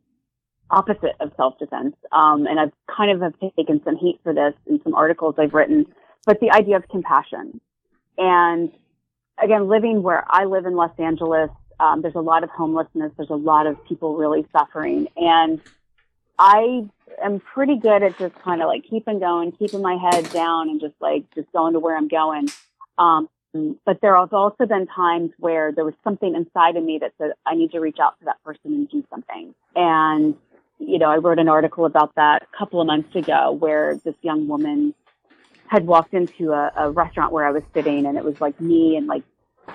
opposite of self-defense. Um, and I've kind of have taken some heat for this in some articles I've written, but the idea of compassion. And again, living where I live in Los Angeles, um, there's a lot of homelessness. There's a lot of people really suffering. And I am pretty good at just kind of like keeping going, keeping my head down and just like just going to where I'm going. Um, Um, but there have also been times where there was something inside of me that said, I need to reach out to that person and do something. And, you know, I wrote an article about that a couple of months ago where this young woman had walked into a, a restaurant where I was sitting and it was like me and like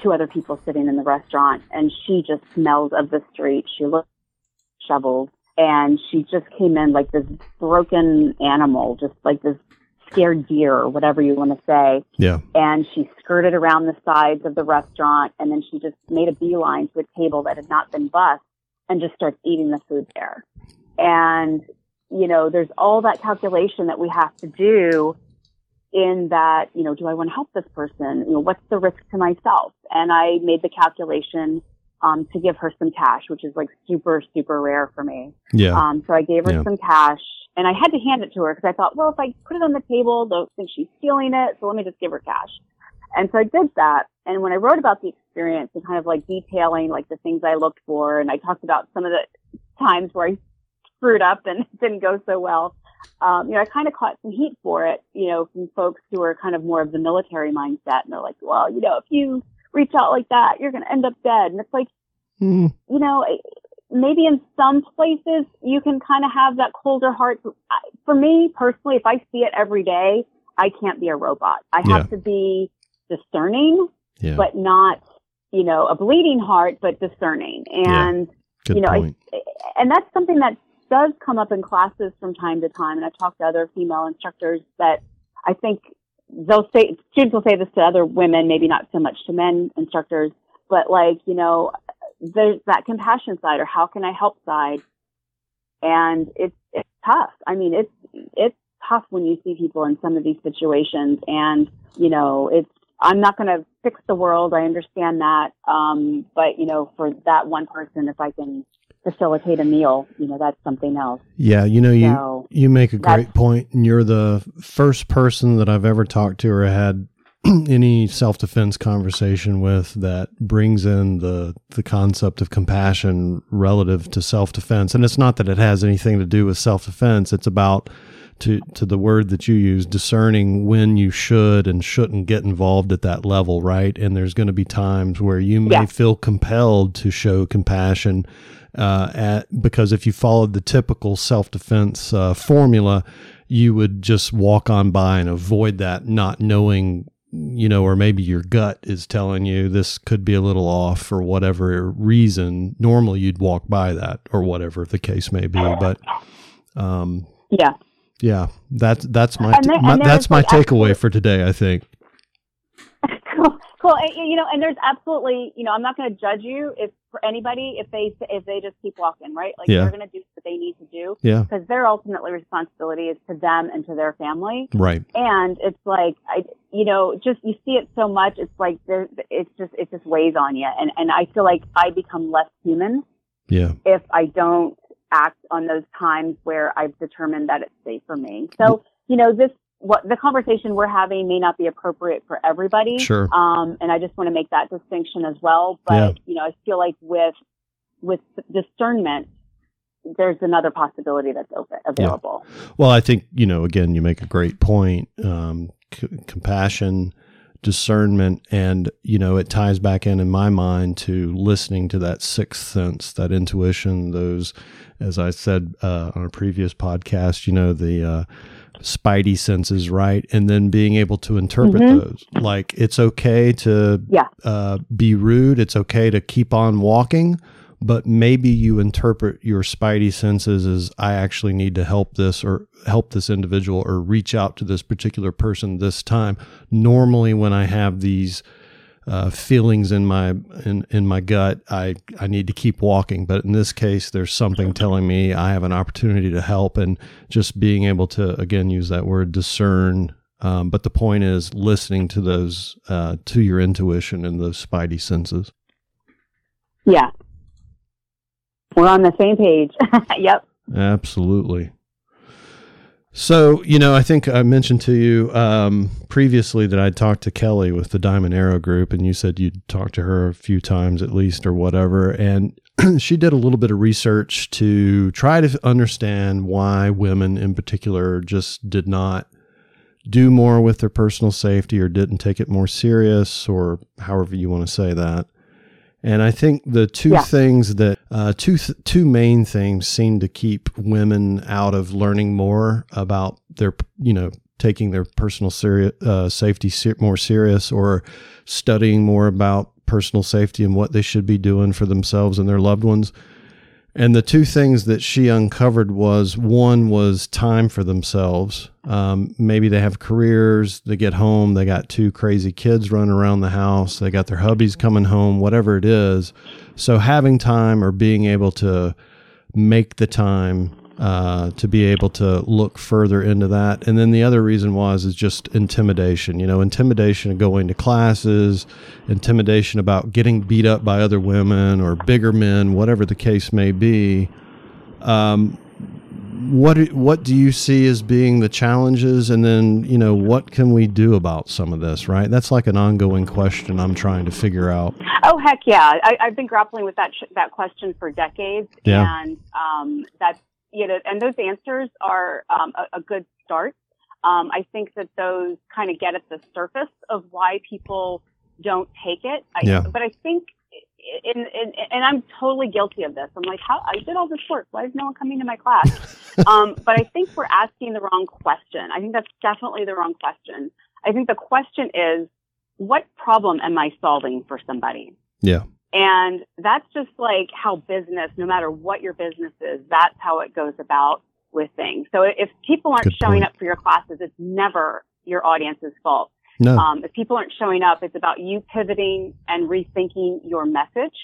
two other people sitting in the restaurant and she just smelled of the street. She looked shoveled and she just came in like this broken animal, just like this scared deer or whatever you want to say. Yeah. And she skirted around the sides of the restaurant and then she just made a beeline to a table that had not been bussed and just starts eating the food there. And, you know, there's all that calculation that we have to do in that, you know, do I want to help this person? You know, what's the risk to myself? And I made the calculation um, to give her some cash, which is like super, super rare for me. Yeah. Um, so I gave her Yeah. some cash and I had to hand it to her because I thought, well, if I put it on the table, they'll think she's stealing it. So let me just give her cash. And so I did that. And when I wrote about the experience and kind of like detailing like the things I looked for, and I talked about some of the times where I screwed up and it didn't go so well, um, you know, I kind of caught some heat for it, you know, from folks who are kind of more of the military mindset. And they're like, well, you know, if you reach out like that, you're going to end up dead. And it's like, Mm, you know, maybe in some places you can kind of have that colder heart. For me personally, if I see it every day, I can't be a robot. I have to be discerning, yeah. but not, you know, a bleeding heart, but discerning. And, Good you know, I- and that's something that does come up in classes from time to time. And I've talked to other female instructors that I think they'll say, students will say this to other women, maybe not so much to men instructors, but like, you know, there's that compassion side or how can I help side. And it's, it's tough. I mean, it's, it's tough when you see people in some of these situations and, you know, it's, I'm not going to fix the world. I understand that. Um, but you know, for that one person, if I can facilitate a meal, you know, that's something else. yeah. You know, you, So you make a great point, and you're the first person that I've ever talked to or had any self defense conversation with that brings in the the concept of compassion relative to self defense. And it's not that it has anything to do with self defense. It's about to to the word that you use, discerning when you should and shouldn't get involved at that level, right? And there's going to be times where you may Yeah. feel compelled to show compassion uh, at because if you followed the typical self defense uh, formula, you would just walk on by and avoid that, not knowing you know, or maybe your gut is telling you this could be a little off for whatever reason. Normally, you'd walk by that, or whatever the case may be. But um, yeah, yeah, that's that's my, there- my that's my like, takeaway for today. I think. cool. Cool. And, you know, and there's absolutely, you know, I'm not going to judge you if for anybody if they if they just keep walking, right? Like Yeah. they're going to do what they need to do Yeah, because their ultimately responsibility is to them and to their family. right. And it's like I, you know, just you see it so much. It's like there, it's just it just weighs on you, and and I feel like I become less human Yeah, if I don't act on those times where I've determined that it's safe for me. So, you know, this what the conversation we're having may not be appropriate for everybody. sure. Um, and I just want to make that distinction as well. But Yeah. you know, I feel like with with discernment, there's another possibility that's open available. Well, I think you know. Again, you make a great point. Um, c- compassion, discernment, and you know, it ties back in in my mind to listening to that sixth sense, that intuition. Those, as I said uh, on a previous podcast, you know, the uh, spidey senses, right? And then being able to interpret Mhm. those. Like it's okay to Yeah. uh, be rude. It's okay to keep on walking but maybe you interpret your spidey senses as I actually need to help this or help this individual or reach out to this particular person this time. Normally, when I have these uh, feelings in my in, in my gut, I I need to keep walking. But in this case, there's something telling me I have an opportunity to help, and just being able to again use that word discern. Um, but the point is listening to those uh, to your intuition and those spidey senses. Yeah. We're on the same page. yep. Absolutely. So, you know, I think I mentioned to you um, previously that I'd talked to Kelly with the Diamond Arrow Group, and you said you'd talked to her a few times at least or whatever. And she did a little bit of research to try to understand why women in particular just did not do more with their personal safety or didn't take it more serious or however you want to say that. And I think the two Yeah. things that uh, two th- two main things seem to keep women out of learning more about their you know taking their personal seri- uh, safety ser- more serious or studying more about personal safety and what they should be doing for themselves and their loved ones. And the two things that she uncovered was one was time for themselves. Um, maybe they have careers, they get home, they got two crazy kids running around the house, they got their hubbies coming home, whatever it is. So having time or being able to make the time uh, to be able to look further into that. And then the other reason was is just intimidation. You know, intimidation of going to classes, intimidation about getting beat up by other women or bigger men, whatever the case may be. Um, what do- what do you see as being the challenges, and then you know what can we do about some of this? Right, that's like an ongoing question I'm trying to figure out. Oh heck yeah! I, I've been grappling with that sh- that question for decades, Yeah. and um, that's you know, and those answers are um, a, a good start. Um, I think that those kind of get at the surface of why people don't take it. I, Yeah. But I think, in, in, and I'm totally guilty of this. I'm like, how I did all this work. Why is no one coming to my class? um, but I think we're asking the wrong question. I think that's definitely the wrong question. I think the question is, what problem am I solving for somebody? Yeah, And that's just like how business, no matter what your business is, that's how it goes about with things. So if people aren't Good showing point. up for your classes, it's never your audience's fault. no, Um, if people aren't showing up, it's about you pivoting and rethinking your message.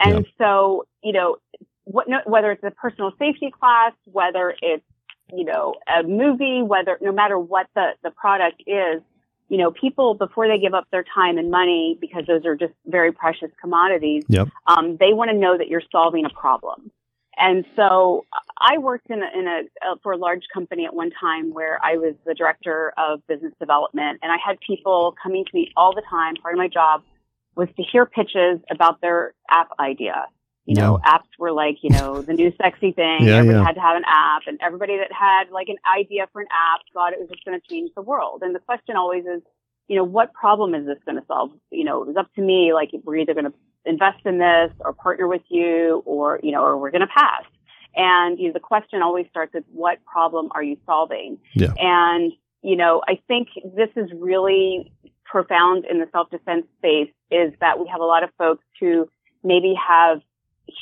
And so, you know, what, no, whether it's a personal safety class, whether it's, you know, a movie, whether, no matter what the, the product is, you know, people before they give up their time and money, because those are just very precious commodities, Yep. um, they want to know that you're solving a problem. And so I worked in a, in a, uh, for a large company at one time where I was the director of business development and I had people coming to me all the time. Part of my job was to hear pitches about their app idea. You know, apps were like, you know, the new sexy thing. Yeah, Everybody yeah. had to have an app and everybody that had like an idea for an app thought it was just going to change the world. And the question always is, you know, what problem is this going to solve? You know, it was up to me, like we're either going to invest in this or partner with you or, you know, or we're going to pass. And, you know, the question always starts with what problem are you solving? Yeah. And, you know, I think this is really profound in the self-defense space is that we have a lot of folks who maybe have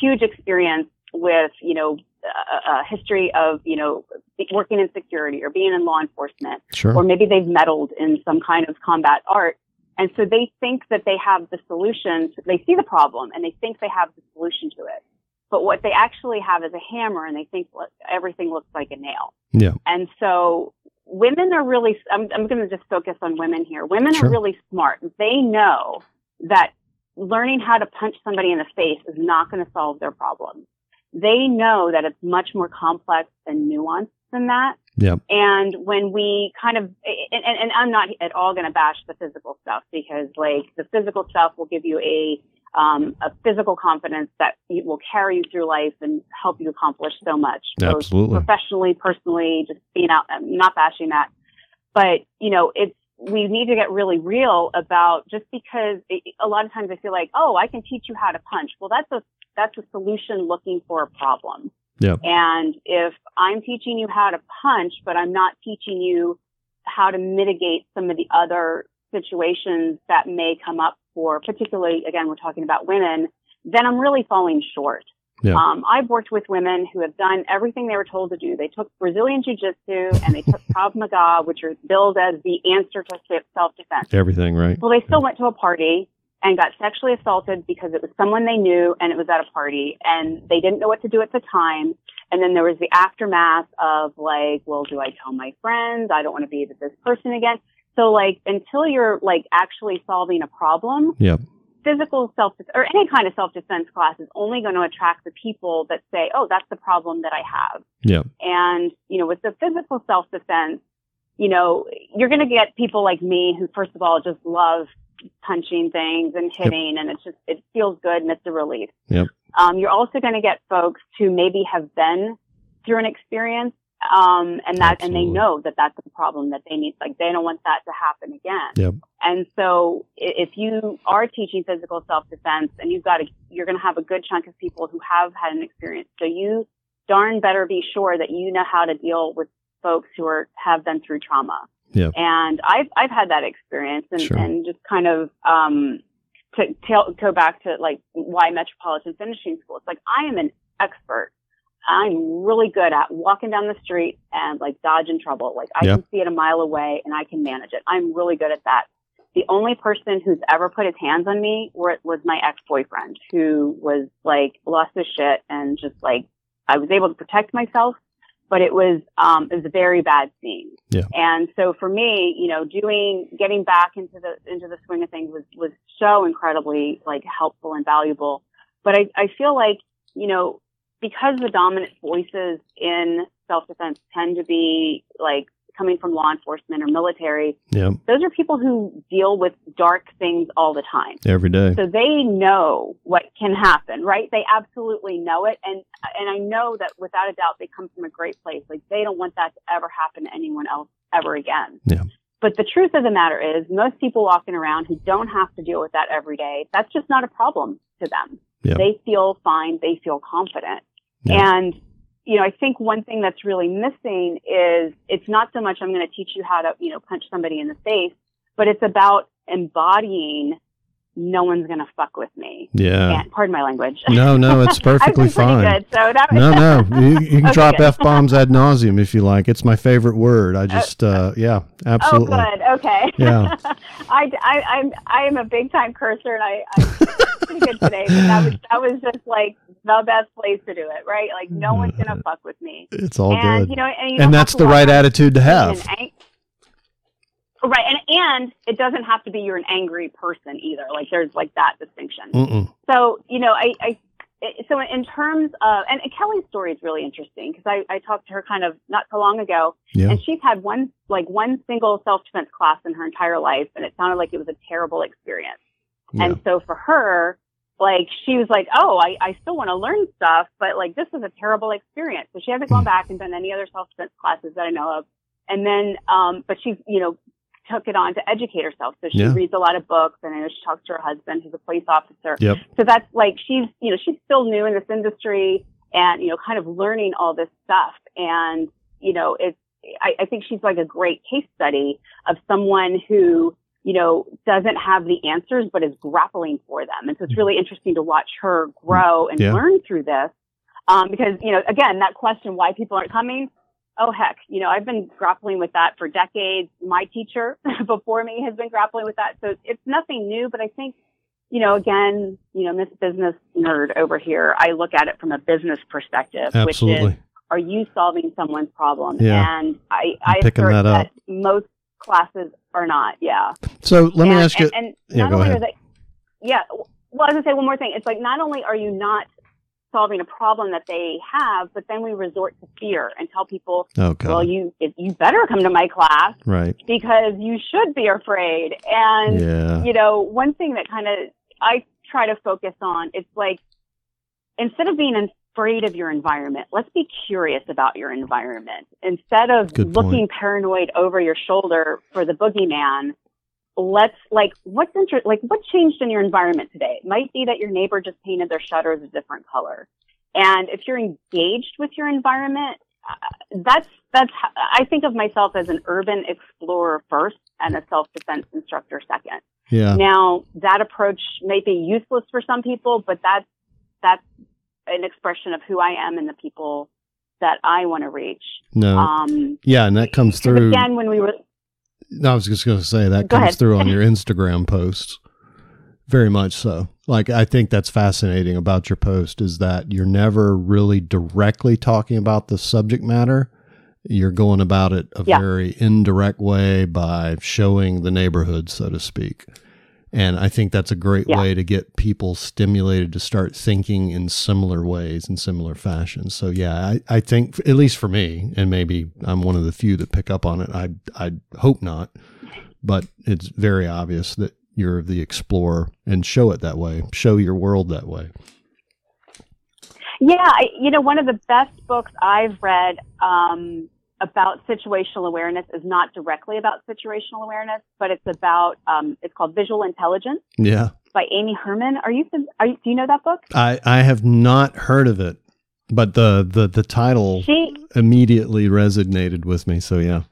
huge experience with, you know, a, a history of, you know, working in security or being in law enforcement, Sure. or maybe they've meddled in some kind of combat art. And so they think that they have the solution. To, they see the problem and they think they have the solution to it. But what they actually have is a hammer and they think look, everything looks like a nail. Yeah. And so women are really, I'm, I'm going to just focus on women here. Women Sure. are really smart. They know that learning how to punch somebody in the face is not going to solve their problem. They know that it's much more complex and nuanced than that. Yep. And when we kind of, and, and, I'm not at all going to bash the physical stuff because like the physical stuff will give you a, um, a physical confidence that will carry you through life and help you accomplish so much. both Absolutely. Professionally, personally, just being out, I'm not bashing that. But, you know, it's, we need to get really real about just because it, a lot of times I feel like, oh, I can teach you how to punch. Well, that's a, that's a solution looking for a problem. Yep. And if I'm teaching you how to punch, but I'm not teaching you how to mitigate some of the other situations that may come up for, particularly, again, we're talking about women, then I'm really falling short. Yeah. Um, I've worked with women who have done everything they were told to do. They took Brazilian Jiu-Jitsu and they took Krav Maga, which are billed as the answer to self-defense. Everything, right? Well, they still went to a party and got sexually assaulted because it was someone they knew and it was at a party and they didn't know what to do at the time. And then there was the aftermath of like, well, do I tell my friends? I don't want to be with this person again. So like, until you're like actually solving a problem, Yep. Physical self defense or any kind of self defense class is only going to attract the people that say, "Oh, that's the problem that I have." Yep. And you know, with the physical self defense, you know, you're going to get people like me who, first of all, just love punching things and hitting, and it's just it feels good and it's a relief. Yep. Um, you're also going to get folks who maybe have been through an experience. Um, and that, and they know that that's a problem that they need, like they don't want that to happen again. Yep. And so if you are teaching physical self-defense and you've got a, you're going to have a good chunk of people who have had an experience. So you darn better be sure that you know how to deal with folks who are, have been through trauma. Yep. And I've, I've had that experience and, Sure. and just kind of, um, to tell, go back to like why Metropolitan Finishing School. It's like I am an expert. I'm really good at walking down the street and like dodging trouble. Like I Yeah. can see it a mile away and I can manage it. I'm really good at that. The only person who's ever put his hands on me were, was my ex-boyfriend who was like lost his shit and just like I was able to protect myself, but it was um it was a very bad scene. Yeah. And so for me, you know, doing getting back into the into the swing of things was was so incredibly like helpful and valuable. But I I feel like, you know, because the dominant voices in self defense tend to be like coming from law enforcement or military, Yep. those are people who deal with dark things all the time. Every day. So they know what can happen, right? They absolutely know it. And, and I know that without a doubt, they come from a great place. Like they don't want that to ever happen to anyone else ever again. Yeah. But the truth of the matter is most people walking around who don't have to deal with that every day, that's just not a problem to them. Yeah. They feel fine. They feel confident. And, you know, I think one thing that's really missing is it's not so much I'm going to teach you how to, you know, punch somebody in the face, but it's about embodying no one's going to fuck with me. Yeah. And, pardon my language. No, no, it's perfectly fine. good. So that No, no, you, you can Okay, drop f bombs ad nauseum if you like. It's my favorite word. I just, uh, yeah, absolutely. Oh, good. Okay. Yeah. I, I, I'm, I am a big time cursor and I, I'm pretty good today, but that was, that was just like the best place to do it, right? Like no one's going to fuck with me. It's all and, good. you know, and, you and that's the right attitude to have. ang- right. And, and it doesn't have to be you're an angry person either. Like there's like that distinction. Mm-mm. So, you know, I, I, so in terms of, and Kelly's story is really interesting because I, I talked to her kind of not so long ago Yeah. and she's had one, like one single self-defense class in her entire life and it sounded like it was a terrible experience. yeah. And so for her, like she was like, oh, I, I still want to learn stuff, but like this is a terrible experience. So she hasn't gone Hmm. back and done any other self-defense classes that I know of. And then, um, but she's, you know, took it on to educate herself. So she Yeah. reads a lot of books and I know she talks to her husband who's a police officer. Yep. So that's like she's, you know, she's still new in this industry and, you know, kind of learning all this stuff. And, you know, it's, I, I think she's like a great case study of someone who, you know, doesn't have the answers, but is grappling for them. And so it's really interesting to watch her grow and Yeah. learn through this. Um, because, you know, again, that question, why people aren't coming. Oh, heck, you know, I've been grappling with that for decades. My teacher before me has been grappling with that. So it's nothing new, but I think, you know, again, you know, Miss Business nerd over here, I look at it from a business perspective, which is Absolutely. are you solving someone's problem? Yeah. And I, picking assert that up. most classes are not. Yeah. So let me and, ask you. And, and Yeah, go only ahead. yeah. Well, I was gonna say one more thing. It's like not only are you not solving a problem that they have, but then we resort to fear and tell people, God. well, you you better come to my class right. because you should be afraid. And Yeah. you know, one thing that kind of I try to focus on, it's like instead of being afraid of your environment, let's be curious about your environment. Instead of Good point. looking paranoid over your shoulder for the boogeyman, let's like what's inter- like what changed in your environment today? It might be that your neighbor just painted their shutters a different color. And if you're engaged with your environment, uh, that's that's I think of myself as an urban explorer first and a self-defense instructor second. Yeah. Now, that approach may be useless for some people, but that's that's an expression of who I am and the people that I want to reach. No. Um, yeah, and that comes through. again, when we were No, I was just going to say that Go comes ahead. through on your Instagram posts. Very much so. Like I think that's fascinating about your post is that you're never really directly talking about the subject matter. You're going about it a Yeah. very indirect way by showing the neighborhood, so to speak. And I think that's a great Yeah. way to get people stimulated to start thinking in similar ways in similar fashions. So yeah, I, I think at least for me, and maybe I'm one of the few that pick up on it. I I hope not, but it's very obvious that you're the explorer and show it that way. Show your world that way. Yeah, I, you know, one of the best books I've read um, about situational awareness is not directly about situational awareness, but it's about um, it's called Visual Intelligence Yeah, by Amy Herman. Are you, are you do you know that book? I I have not heard of it, but the the the title She immediately resonated with me. So yeah,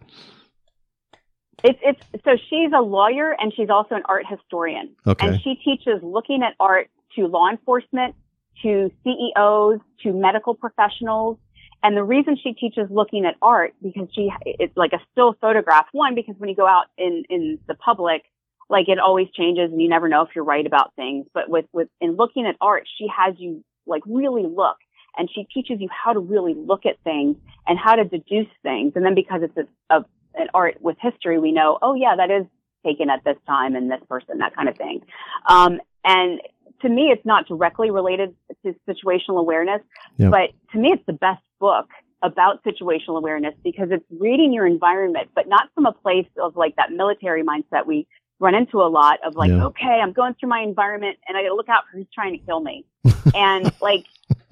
it's it's so she's a lawyer and she's also an art historian. okay, And she teaches looking at art to law enforcement, to CEOs, to medical professionals. And the reason she teaches looking at art because she it's like a still photograph. One because when you go out in in the public, like it always changes and you never know if you're right about things. But with with in looking at art, she has you like really look and she teaches you how to really look at things and how to deduce things. And then because it's a, a an art with history, we know, oh yeah, that is taken at this time and this person, that kind of thing. Um, and to me, it's not directly related to situational awareness, Yep. but to me, it's the best book about situational awareness because it's reading your environment, but not from a place of like that military mindset we run into a lot of like, Yeah. okay, I'm going through my environment and I got to look out for who's trying to kill me. and like,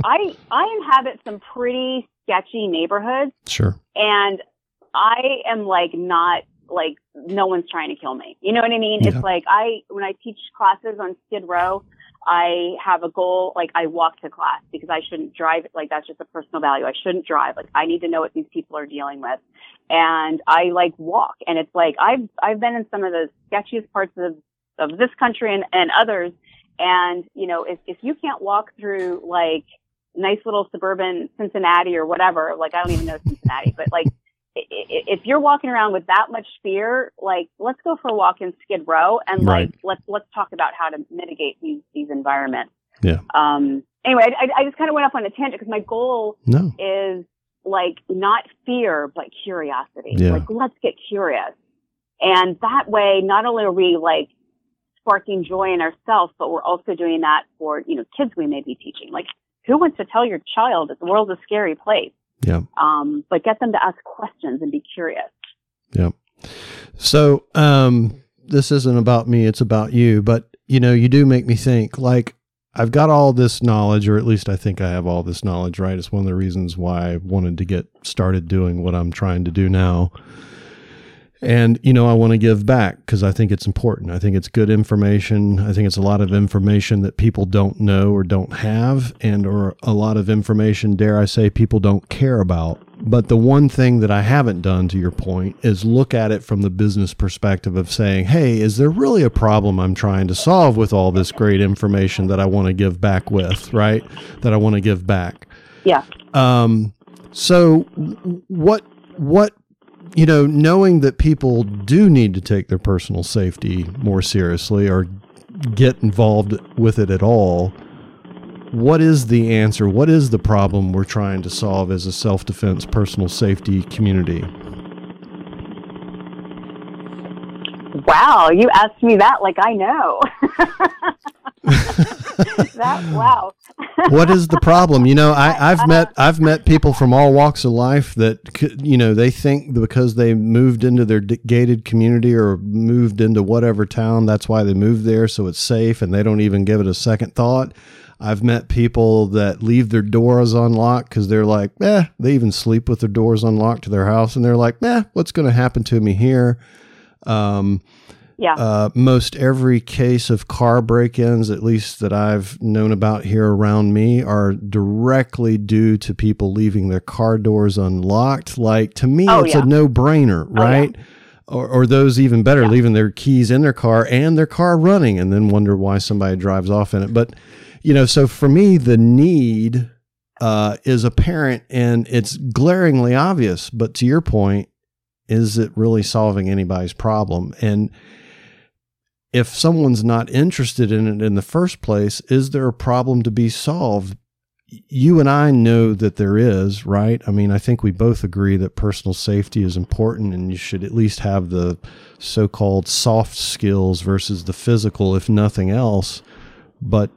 I, I inhabit some pretty sketchy neighborhoods sure, and I am like not like no one's trying to kill me. You know what I mean? Yeah. It's like I when I teach classes on Skid Row, I have a goal like I walk to class because I shouldn't drive. Like that's just a personal value. I shouldn't drive. Like I need to know what these people are dealing with, and I like walk. And it's like I've I've been in some of the sketchiest parts of of this country and and others. And you know if if you can't walk through like nice little suburban Cincinnati or whatever, like I don't even know Cincinnati, but like if you're walking around with that much fear, like let's go for a walk in Skid Row and like let's let's talk about how to mitigate these these environments. Yeah. Um. Anyway, I, I just kind of went off on a tangent because my goal no, is like not fear but curiosity. Yeah. Like let's get curious, and that way, not only are we like sparking joy in ourselves, but we're also doing that for you know kids we may be teaching. Like who wants to tell your child that the world's a scary place? Yeah. um, but get them to ask questions and be curious. Yeah. So, um, this isn't about me, it's about you, but you know, you do make me think like I've got all this knowledge, or at least I think I have all this knowledge, right? It's one of the reasons why I wanted to get started doing what I'm trying to do now. And, you know, I want to give back because I think it's important. I think it's good information. I think it's a lot of information that people don't know or don't have, and or a lot of information, dare I say, people don't care about But the one thing that I haven't done, to your point, is look at it from the business perspective of saying, hey, is there really a problem I'm trying to solve with all this great information that I want to give back with, right? That I want to give back. Yeah. Um, so what, what, you know, knowing that people do need to take their personal safety more seriously or get involved with it at all, what is the answer? What is the problem we're trying to solve as a self defense personal safety community? Wow, you asked me that like I know. that wow. what is the problem? You know, I, I've met I've met people from all walks of life that you know they think because they moved into their gated community or moved into whatever town, that's why they moved there, so it's safe, and they don't even give it a second thought. I've met people that leave their doors unlocked because they're like, eh, they even sleep with their doors unlocked to their house, and they're like, eh, what's going to happen to me here? Um, yeah. Uh, most every case of car break ins, at least that I've known about here around me, are directly due to people leaving their car doors unlocked. Like, to me, oh, it's yeah. a no brainer, right? Oh, yeah. Or, or, those even better, yeah. leaving their keys in their car and their car running and then wonder why somebody drives off in it. But you know, so for me, the need uh, is apparent and it's glaringly obvious. But to your point, is it really solving anybody's problem? And if someone's not interested in it in the first place, is there a problem to be solved? You and I know that there is, right? I mean, I think we both agree that personal safety is important and you should at least have the so called soft skills versus the physical, if nothing else. But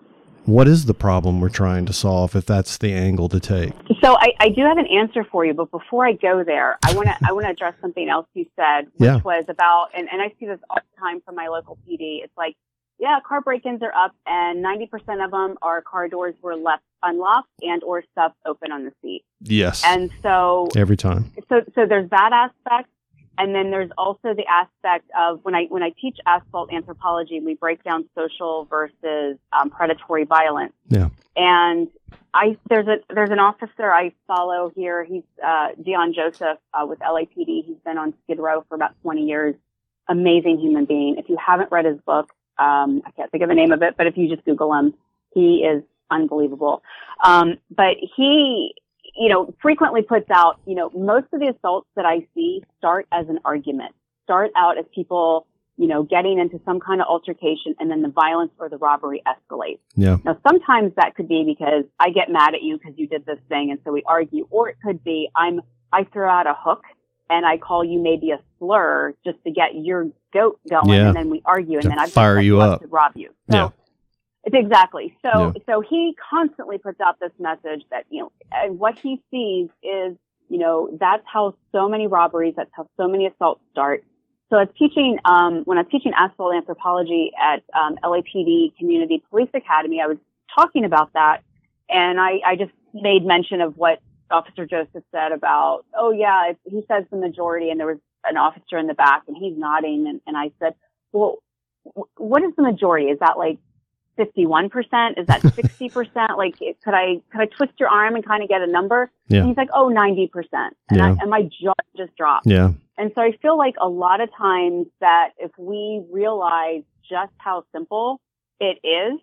what is the problem we're trying to solve if that's the angle to take? So I, I do have an answer for you, but before I go there, I want to I want to address something else you said, which yeah. was about, and, and I see this all the time from my local PD. It's like, yeah, car break-ins are up, and ninety percent of them are car doors were left unlocked and or stuff open on the seat. Yes, and so every time. So so there's that aspect. And then there's also the aspect of when I when I teach asphalt anthropology, we break down social versus um, predatory violence. Yeah. And I there's a there's an officer I follow here. He's uh, Deon Joseph uh, with LAPD. He's been on Skid Row for about 20 years. Amazing human being. If you haven't read his book, um, I can't think of the name of it, but if you just Google him, he is unbelievable. Um, but he you know, frequently puts out, you know, most of the assaults that I see start as an argument, start out as people, you know, getting into some kind of altercation and then the violence or the robbery escalates. Yeah. Now, sometimes that could be because I get mad at you because you did this thing and so we argue, or it could be I'm, I throw out a hook and I call you maybe a slur just to get your goat going yeah. and then we argue and to then I fire you up to rob you. So, yeah. Exactly. So, yeah. so he constantly puts out this message that, you know, and what he sees is, you know, that's how so many robberies, that's how so many assaults start. So I was teaching, um, when I was teaching asphalt anthropology at, um, LAPD Community Police Academy, I was talking about that and I, I just made mention of what Officer Joseph said about, oh yeah, he says the majority and there was an officer in the back and he's nodding and, and I said, well, what is the majority? Is that like 51%? Is that 60%? like, could I, could I twist your arm and kind of get a number? Yeah. And he's like, oh, 90%. And, yeah. I, and my jaw just dropped. Yeah. And so I feel like a lot of times that if we realize just how simple it is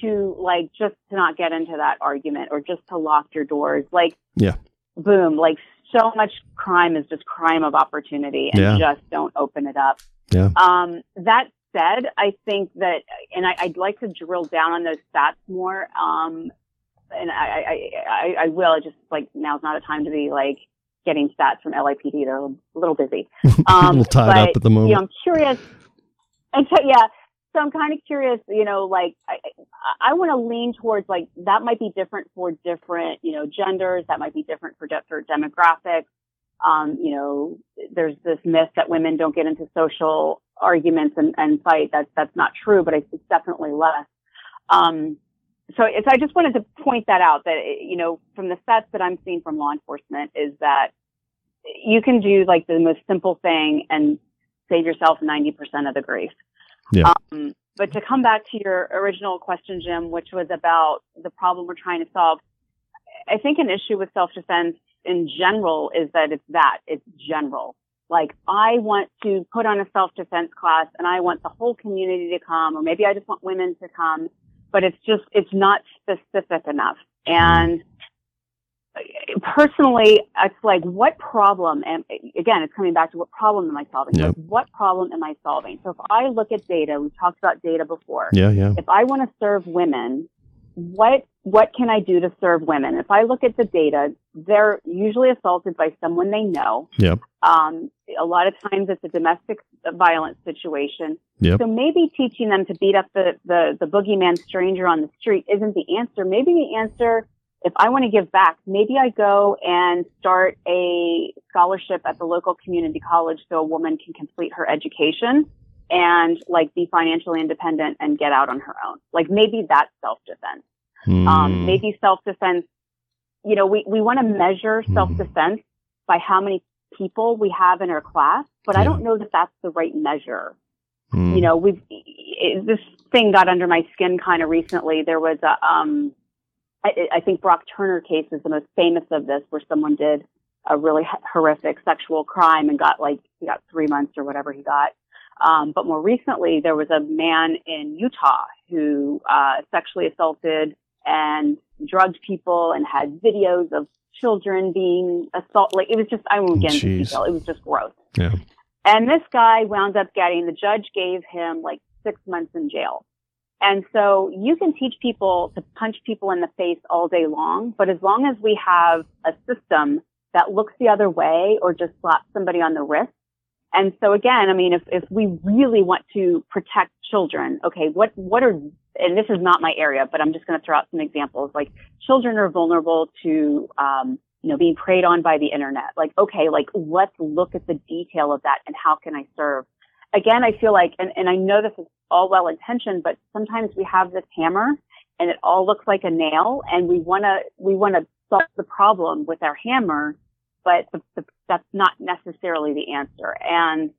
to like just to not get into that argument or just to lock your doors, like, yeah, boom, like so much crime is just crime of opportunity and yeah. just don't open it up. Yeah. Um, that said, I think that, and I, would like to drill down on those stats more. Um, and I, I, I, I will. Just like now's not a time to be like getting stats from LAPD. They're a little busy. Um, a little tied but, up at the moment. You know, I'm curious. And so, yeah, so I'm kind of curious. You know, like I, I want to lean towards like that might be different for different, you know, genders. That might be different for different demographics. Um, you know, there's this myth that women don't get into social arguments and, and fight. That's, that's not true, but it's definitely less. Um, so it's, I just wanted to point that out that, you know, from the sets that I'm seeing from law enforcement is that you can do like the most simple thing and save yourself 90% of the grief. Yeah. Um, but to come back to your original question, Jim, which was about the problem we're trying to solve, I think an issue with self-defense in general is that it's that it's general. Like I want to put on a self-defense class and I want the whole community to come, or maybe I just want women to come, but it's just, it's not specific enough. And personally, it's like, what problem? And again, it's coming back to what problem am I solving? Yep. Like, what problem am I solving? So if I look at data, we talked about data before. Yeah, yeah. If I want to serve women, what what can I do to serve women? If I look at the data, they're usually assaulted by someone they know. Yep. Um, a lot of times it's a domestic violence situation. Yep. So maybe teaching them to beat up the, the, the boogeyman stranger on the street isn't the answer. Maybe the answer, if I want to give back, maybe I go and start a scholarship at the local community college so a woman can complete her education and like be financially independent and get out on her own. Like maybe that's self-defense. Mm. Um, maybe self-defense, you know, we, we want to measure Mhm. self-defense by how many people we have in our class, but I don't know that that's the right measure. Mm. You know, we've, it, this thing got under my skin kind of recently. There was a, um, I, I think Brock Turner case is the most famous of this where someone did a really horrific sexual crime and got like, he got three months or whatever he got. Um, but more recently, there was a man in Utah who uh, sexually assaulted and drugged people and had videos of children being assaulted. Like it was just, I won't get into detail. It was just gross. Yeah. And this guy wound up getting, the judge gave him like six months in jail. And so you can teach people to punch people in the face all day long, but as long as we have a system that looks the other way or just slaps somebody on the wrist. And so again, I mean, if, if we really want to protect children, okay, what, what are, and this is not my area, but I'm just going to throw out some examples. Like children are vulnerable to, um, you know, being preyed on by the internet. Like, okay, like let's look at the detail of that and how can I serve? Again, I feel like, and, and I know this is all well intentioned, but sometimes we have this hammer and it all looks like a nail and we want to, we want to solve the problem with our hammer, but the, the, that's not necessarily the answer. And,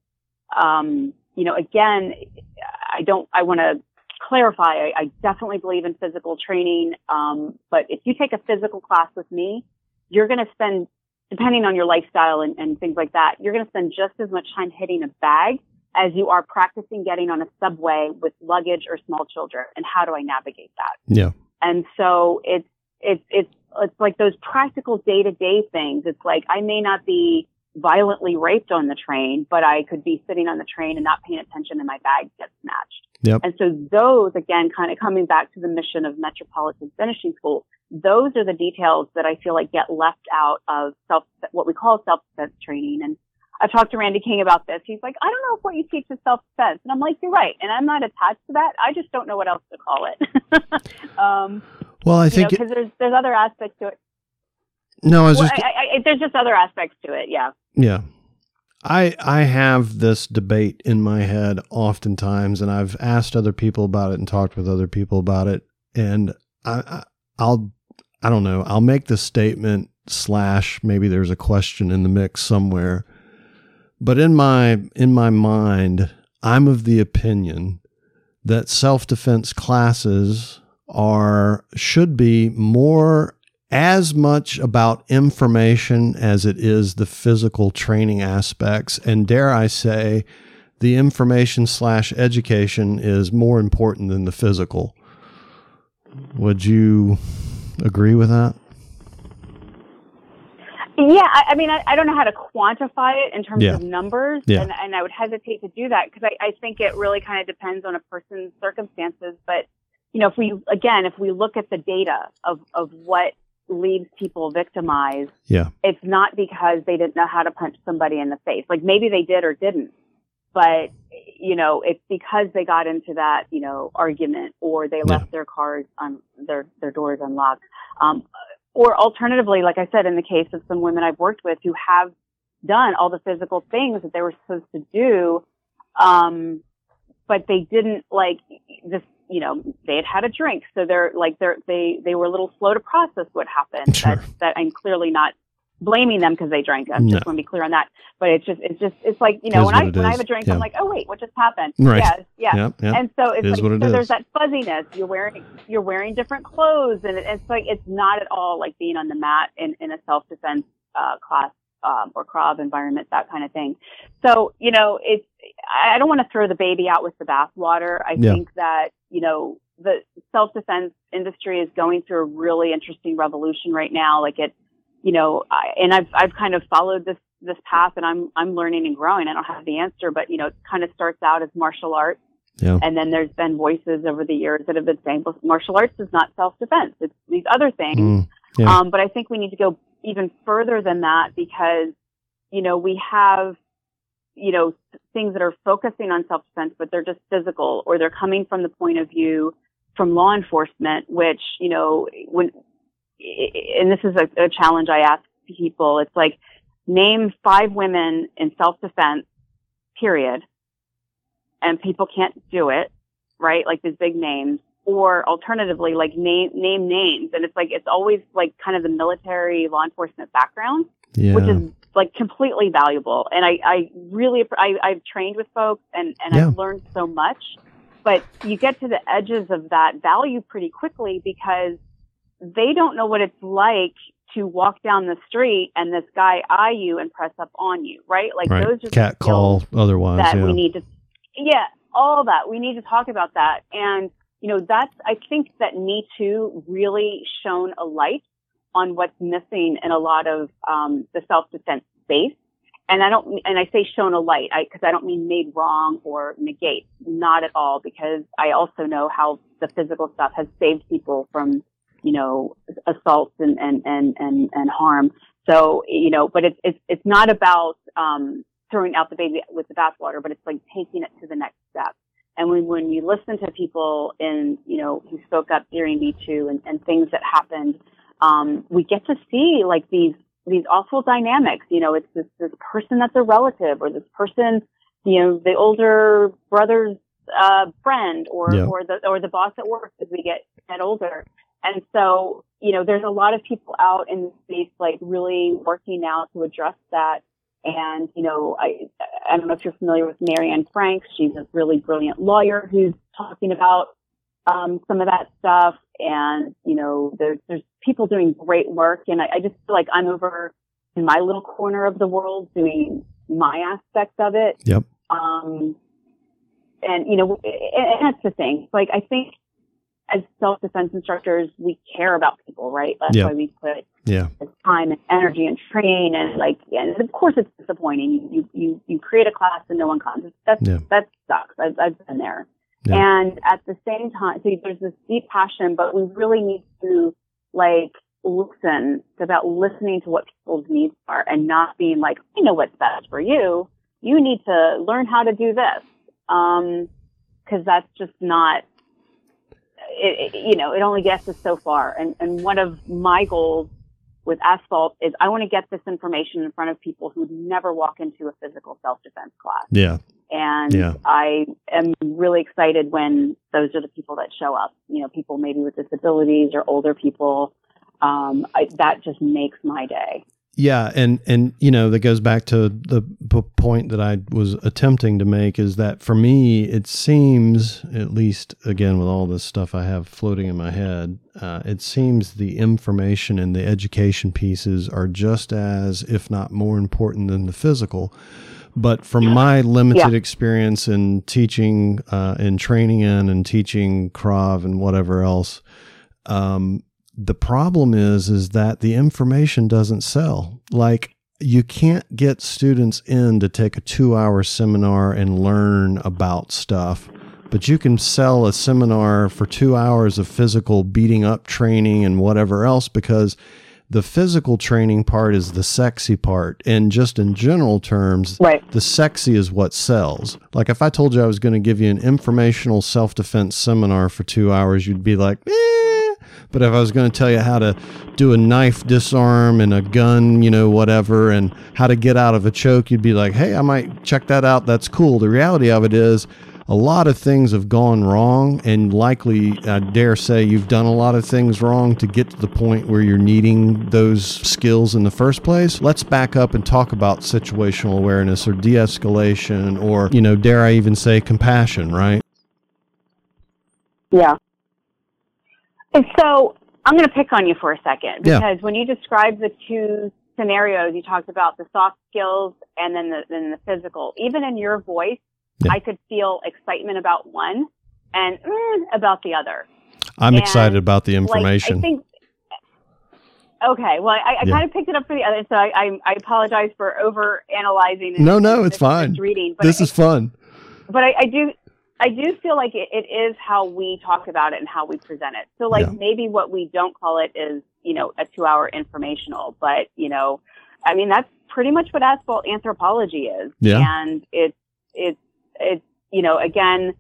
um, you know, again, I don't, I want to clarify, I, I definitely believe in physical training. Um, but if you take a physical class with me, you're going to spend, depending on your lifestyle and, and things like that, you're going to spend just as much time hitting a bag as you are practicing getting on a subway with luggage or small children. And how do I navigate that? Yeah. And so it's, it's, it's, it's like those practical day to day things. It's like I may not be violently raped on the train, but I could be sitting on the train and not paying attention and my bag gets snatched. Yep. And so those, again, kind of coming back to the mission of Metropolitan Finishing School, those are the details that I feel like get left out of self, what we call self-defense training. And I've talked to Randy King about this. He's like, I don't know if what you teach is self-defense. And I'm like, you're right. And I'm not attached to that. I just don't know what else to call it. um, Well, I think because there's, there's other aspects to it. no, I was Well, just I, I, there's just other aspects to it. Yeah. Yeah. I I have this debate in my head oftentimes and I've asked other people about it and talked with other people about it and I, I I'll I don't know, I'll make the statement slash maybe there's a question in the mix somewhere. But in my in my mind, I'm of the opinion that self-defense classes are should be more as much about information as it is the physical training aspects. And dare I say, the information slash education is more important than the physical. Would you agree with that? Yeah, I, I mean, I, I don't know how to quantify it in terms Yeah. of numbers, Yeah. and, and I would hesitate to do that because I, I think it really kind of depends on a person's circumstances. But you know, if we again, if we look at the data of of what leaves people victimized, Yeah. it's not because they didn't know how to punch somebody in the face. Like maybe they did or didn't, but you know, it's because they got into that you know argument or they Yeah. left their cars on their their doors unlocked. Um, or alternatively, like I said, in the case of some women I've worked with who have done all the physical things that they were supposed to do, um, but they didn't like this. You know, they had had a drink, so they're like they're they they were a little slow to process what happened. Sure. That that I'm clearly not blaming them because they drank. I No. just want to be clear on that. But it's just it's just it's like you know when I when I have a drink, Yeah. I'm like, oh wait, what just happened? Right. Yeah, yeah. Yep. Yep. And so it's It is like so is. there's that fuzziness. You're wearing you're wearing different clothes, and it, it's like it's not at all like being on the mat in, in a self defense uh, class um, or krav environment, that kind of thing. So, you know, it's, I don't want to throw the baby out with the bathwater. I Yeah. think that, you know, the self-defense industry is going through a really interesting revolution right now. Like it, you know, I, and I've, I've kind of followed this, this path and I'm, I'm learning and growing. I don't have the answer, but, you know, it kind of starts out as martial arts. Yeah. And then there's been voices over the years that have been saying, well, martial arts is not self-defense. It's these other things. Mm, Yeah. Um, but I think we need to go even further than that because, you know, we have, you know, things that are focusing on self-defense, but they're just physical or they're coming from the point of view from law enforcement, which, you know, when, and this is a, a challenge I ask people, it's like, name five women in self-defense, period. And people can't do it, right? Like these big names or alternatively, like name name names, and it's like it's always like kind of the military law enforcement background, yeah. which is like completely valuable. And I I really I, I've trained with folks and and Yeah. I've learned so much, but you get to the edges of that value pretty quickly because they don't know what it's like to walk down the street and this guy eye you and press up on you, right? Like right. those are Cat call. Otherwise, that yeah. we need to yeah all that we need to talk about that and you know that's i think that me too really shone a light on what's missing in a lot of um, the self-defense space. And i don't and i say shone a light because I, don't mean made wrong or negate not at all because i also know how the physical stuff has saved people from you know assaults and and and and, and harm. So you know but it's it's it's not about um throwing out the baby with the bathwater, but it's like taking it to the next when, you listen to people in, you know, who spoke up during Me Too and, and things that happened, um, we get to see like these, these awful dynamics. You know, it's this, this person that's a relative or this person, you know, the older brother's, uh, friend or, Yeah. or the, or the boss at work as we get, get older. And so, you know, there's a lot of people out in the space, like really working now to address that. And, you know, I, I don't know if you're familiar with Mary Anne Franks. She's a really brilliant lawyer who's talking about, um, some of that stuff. And, you know, there's, there's people doing great work. And I, I just feel like I'm over in my little corner of the world doing my aspects of it. Yep. Um, and, you know, and that's the thing. Like, I think as self-defense instructors, we care about people, right? That's Yeah. why we put Yeah. time and energy and train and like and of course it's disappointing. You you you, create a class and no one comes. That's Yeah. that sucks. I've I've been there. Yeah. And at the same time, so there's this deep passion, but we really need to like listen. It's about listening to what people's needs are and not being like, I know what's best for you. You need to learn how to do this. Um, cause that's just not, it, it, you know, it only gets us so far. And, and one of my goals with asphalt is I want to get this information in front of people who would never walk into a physical self-defense class. Yeah. And Yeah. I am really excited when those are the people that show up, you know, people maybe with disabilities or older people. Um, I, that just makes my day. Yeah, and and you know that goes back to the p- point that I was attempting to make is that for me it seems at least again with all this stuff I have floating in my head, uh, it seems the information and the education pieces are just as if not more important than the physical. But from my limited Yeah. experience in teaching uh, and training in and teaching krav and whatever else, um, the problem is is that the information doesn't sell. Like you can't get students in to take a two hour seminar and learn about stuff but you can sell a seminar for two hours of physical beating up training and whatever else because the physical training part is the sexy part and just in general terms Right. the sexy is what sells. Like if I told you I was going to give you an informational self defense seminar for two hours, you'd be like, eh. But if I was going to tell you how to do a knife disarm and a gun, you know, whatever, and how to get out of a choke, you'd be like, hey, I might check that out. That's cool. The reality of it is, a lot of things have gone wrong, and likely, I dare say, you've done a lot of things wrong to get to the point where you're needing those skills in the first place. Let's back up and talk about situational awareness or de escalation, or, you know, dare I even say compassion, right? Yeah. And so I'm going to pick on you for a second Yeah. because when you describe the two scenarios, you talked about the soft skills and then the, then the physical. Even in your voice, Yeah. I could feel excitement about one and mm, about the other. I'm And, excited about the Like, information. I think. Okay, well, I, I Yeah. kind of picked it up for the other, so I, I, I apologize for over analyzing. No, no, it's fine. Reading, but this I, is fun. but I, I do I do feel like it, it is how we talk about it and how we present it. So like Yeah. maybe what we don't call it is, you know, a two hour informational, but you know, I mean that's pretty much what asphalt anthropology is. Yeah. And it's it's it's you know, again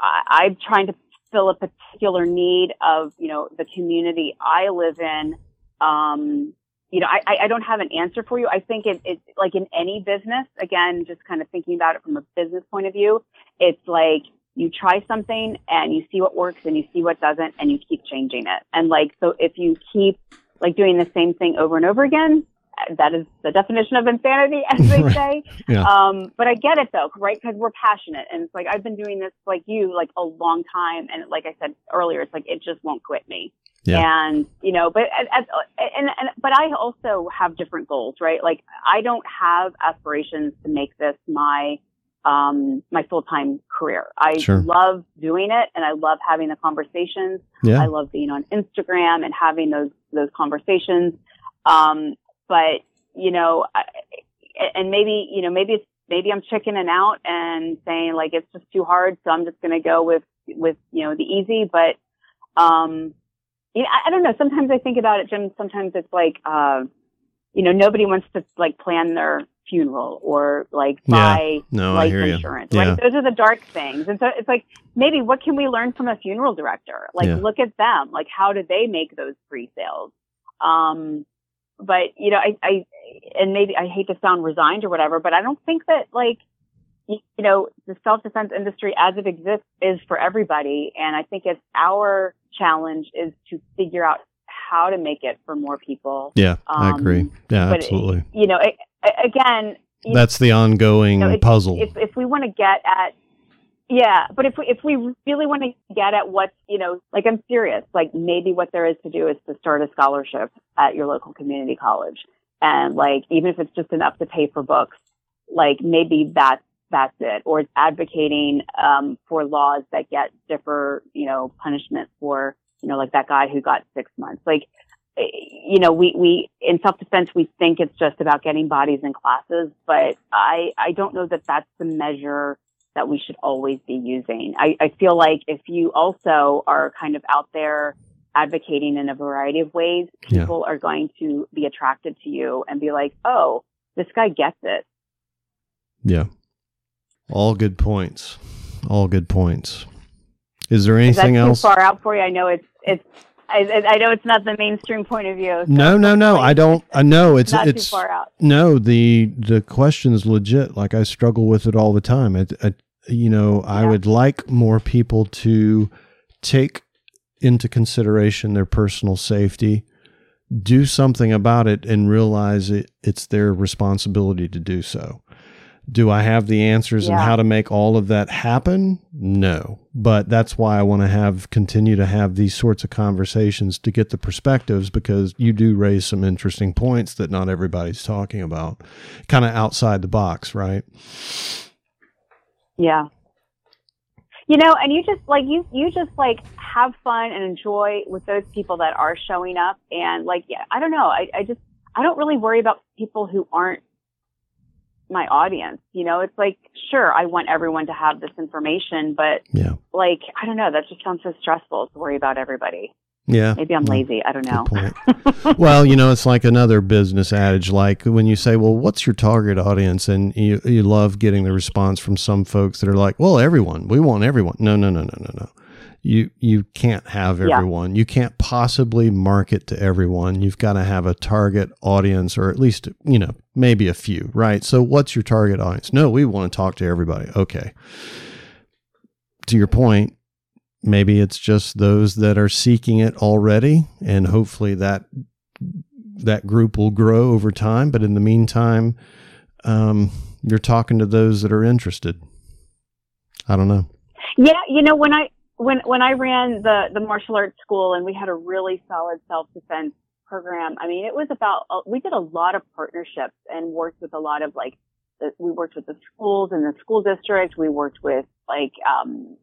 I, I'm trying to fill a particular need of, you know, the community I live in. Um, you know, I, I- I don't have an answer for you. I think it, it's like in any business, again, just kind of thinking about it from a business point of view, it's like you try something and you see what works and you see what doesn't and you keep changing it. And like, so if you keep like doing the same thing over and over again, that is the definition of insanity, as they say. Yeah. Um, but I get it though, right? Because we're passionate, and it's like I've been doing this like you like a long time, and like I said earlier, it's like it just won't quit me. Yeah. And you know, but as, as- and, and but I also have different goals, right? Like I don't have aspirations to make this my um my full time career. I Sure. love doing it, and I love having the conversations. Yeah. I love being on Instagram and having those those conversations. Um, but you know, I, and maybe you know, maybe it's maybe I'm chickening out and saying like it's just too hard, so I'm just going to go with with you know the easy. But um, you know, I, I don't know. Sometimes I think about it, Jim. Sometimes it's like uh, you know, nobody wants to like plan their funeral or like Yeah. buy No, I life insurance, Yeah. right? Those are the dark things. And so it's like, maybe what can we learn from a funeral director? Like, Yeah. look at them. Like, how do they make those pre-sales? Um, but you know, I, I, and maybe I hate to sound resigned or whatever, but I don't think that like, you, you know, the self-defense industry as it exists is for everybody. And I think it's our challenge is to figure out how to make it for more people. Yeah, I Um, agree. Yeah, absolutely. You know, a- again, you That's the ongoing No, it- puzzle. if if we want to get at yeah but if we if we really want to get at what you know like i'm serious like maybe what there is to do is to start a scholarship at your local community college. And like even if it's just enough to pay for books like maybe that's that's it. Or it's advocating um for laws that get stiffer you know punishment for you know like that guy who got six months. Like eh, you know, we, we, in self-defense, we think it's just about getting bodies in classes, but I, I don't know that that's the measure that we should always be using. I, I feel like if you also are kind of out there advocating in a variety of ways, Yeah. people are going to be attracted to you and be like, oh, this guy gets it. yeah. All good points. All good points. Is there Is anything too else? far out for you? I know it's, it's, I, I know it's not the mainstream point of view. so No, no, no. I don't. I know it's not it's too far out. no. The the question is legit. Like I struggle with it all the time. You know, I would like more people to take into consideration their personal safety, do something about it, and realize it, it's their responsibility to do so. Do I have the answers and Yeah. how to make all of that happen? No. But that's why I want to have continue to have these sorts of conversations to get the perspectives because you do raise some interesting points that not everybody's talking about. Kind of outside the box, right? Yeah. You know, and you just like you you just like have fun and enjoy with those people that are showing up and like yeah, I don't know. I, I just I don't really worry about people who aren't my audience. You know, it's like sure I want everyone to have this information, but Yeah. like I don't know, that just sounds so stressful to worry about everybody. Yeah. Maybe I'm lazy. I don't know. Well, you know, it's like another business adage. Like when you say, "Well, what's your target audience?" and you you love getting the response from some folks that are like, "Well, everyone. We want everyone." No, no, no, no, no, no. You you can't have Yeah. everyone. You can't possibly market to everyone. You've got to have a target audience, or at least you know maybe a few, right? So, what's your target audience? No, we want to talk to everybody. Okay. To your point, maybe it's just those that are seeking it already and hopefully that that group will grow over time. But in the meantime um, you're talking to those that are interested. I don't know. Yeah, you know, when I when when I ran the the martial arts school and we had a really solid self defense program, I mean, it was about, uh, we did a lot of partnerships and worked with a lot of like, we worked with the schools and the school district. We worked with like, um,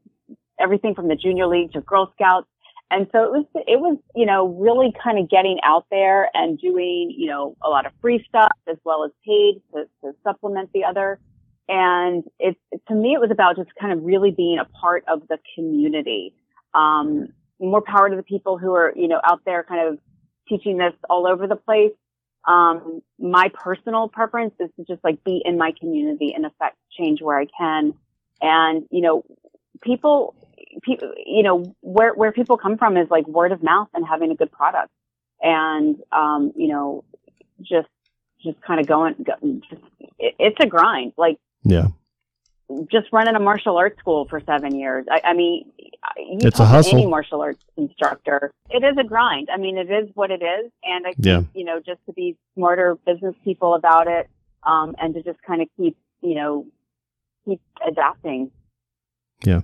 everything from the junior league to Girl Scouts. And so it was, it was, you know, really kind of getting out there and doing, you know, a lot of free stuff as well as paid to, to supplement the other. And it, to me, it was about just kind of really being a part of the community. Um, more power to the people who are, you know, out there kind of teaching this all over the place. Um, my personal preference is to just like be in my community and affect change where I can. And, you know, people, people, you know, where, where people come from is like word of mouth and having a good product. And, um, you know, just, just kind of going, just, it, it's a grind. Like, yeah just running a martial arts school for seven years. I, I mean, it's a hustle. Any martial arts instructor, it is a grind. I mean, it is what it is, and I think yeah. you know just to be smarter business people about it, um, and to just kind of keep you know keep adapting. Yeah.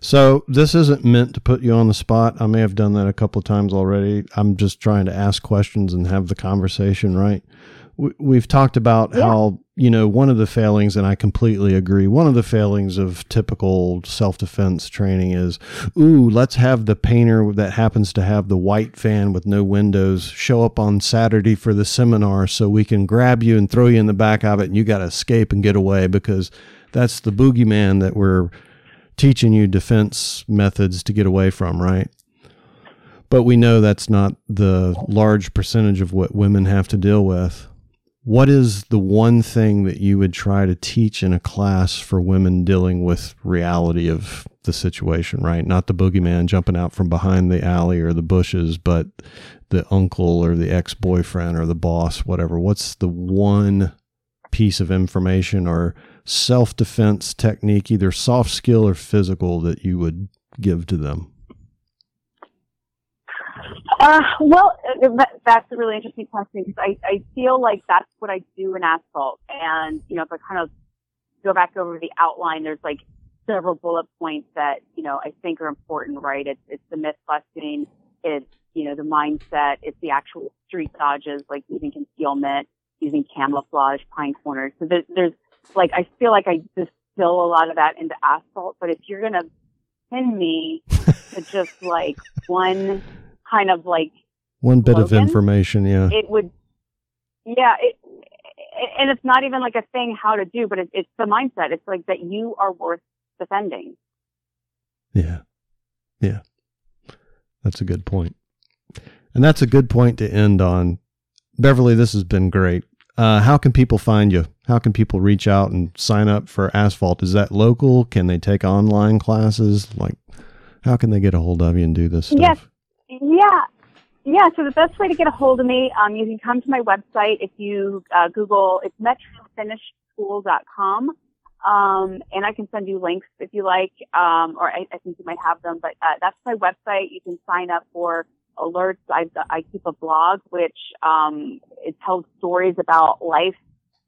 So this isn't meant to put you on the spot. I may have done that a couple of times already. I'm just trying to ask questions and have the conversation right we've talked about yeah. how you know one of the failings and i completely agree one of the failings of typical self-defense training is ooh let's have the painter that happens to have the white fan with no windows show up on saturday for the seminar so we can grab you and throw you in the back of it and you got to escape and get away because that's the boogeyman that we're teaching you defense methods to get away from right but we know that's not the large percentage of what women have to deal with what is the one thing that you would try to teach in a class for women dealing with reality of the situation, right? Not the boogeyman jumping out from behind the alley or the bushes, but the uncle or the ex boyfriend or the boss, whatever. What's the one piece of information or self defense technique, either soft skill or physical, that you would give to them? Uh, well, uh, that's a really interesting question because I, I feel like that's what I do in asphalt. And, you know, if I kind of go back over the outline, there's like several bullet points that, you know, I think are important, right? It's, it's the myth busting. It's, you know, the mindset. It's the actual street dodges, like using concealment, using camouflage, pine corners. So there's, there's like, I feel like I distill a lot of that into asphalt, but if you're going to pin me to just like one kind of like one bit slogan, of information. Yeah, it would. Yeah, it, and it's not even like a thing how to do, but it, it's the mindset. It's like that you are worth defending. Yeah, yeah, that's a good point, and that's a good point to end on. Beverly, this has been great. Uh, how can people find you? How can people reach out and sign up for Asphalt? Is that local? Can they take online classes? Like, how can they get a hold of you and do this stuff? Yes, yeah. Yeah, so the best way to get a hold of me, um, you can come to my website if you uh, Google, it's metrofinishschool.com. Um, and I can send you links if you like, um, or I, I think you might have them, but uh, that's my website. You can sign up for alerts. I, I keep a blog, which um, it tells stories about life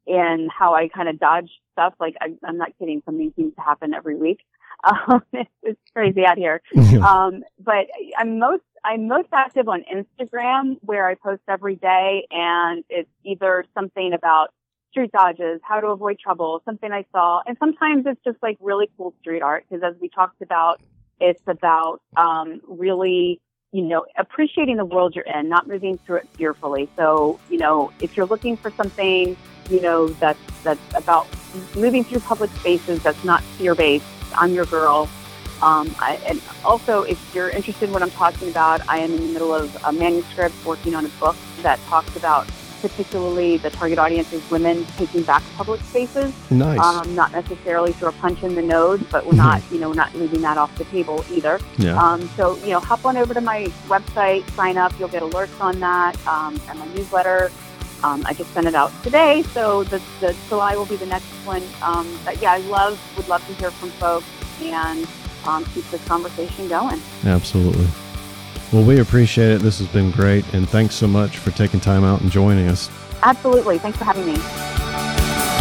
and how I kind of dodge stuff. Like I, I'm not kidding, something seems to happen every week. Um, it's, it's crazy out here. um, but I'm most I'm most active on Instagram where I post every day and it's either something about street dodges, how to avoid trouble, something I saw. And sometimes it's just like really cool street art because as we talked about, it's about, um, really, you know, appreciating the world you're in, not moving through it fearfully. So, you know, if you're looking for something, you know, that's, that's about moving through public spaces that's not fear based, I'm your girl. Um, I, and also, if you're interested in what I'm talking about, I am in the middle of a manuscript working on a book that talks about particularly the target audience is women taking back public spaces. Nice. Um, not necessarily through a punch in the nose, but we're not, you know, we're not leaving that off the table either. Yeah. Um, so, you know, hop on over to my website, sign up. You'll get alerts on that um, and my newsletter. Um, I just sent it out today, so the, the July will be the next one. Um, but yeah, I love, would love to hear from folks and um, keep this conversation going. Absolutely. Well, we appreciate it. This has been great. And thanks so much for taking time out and joining us. Absolutely. Thanks for having me.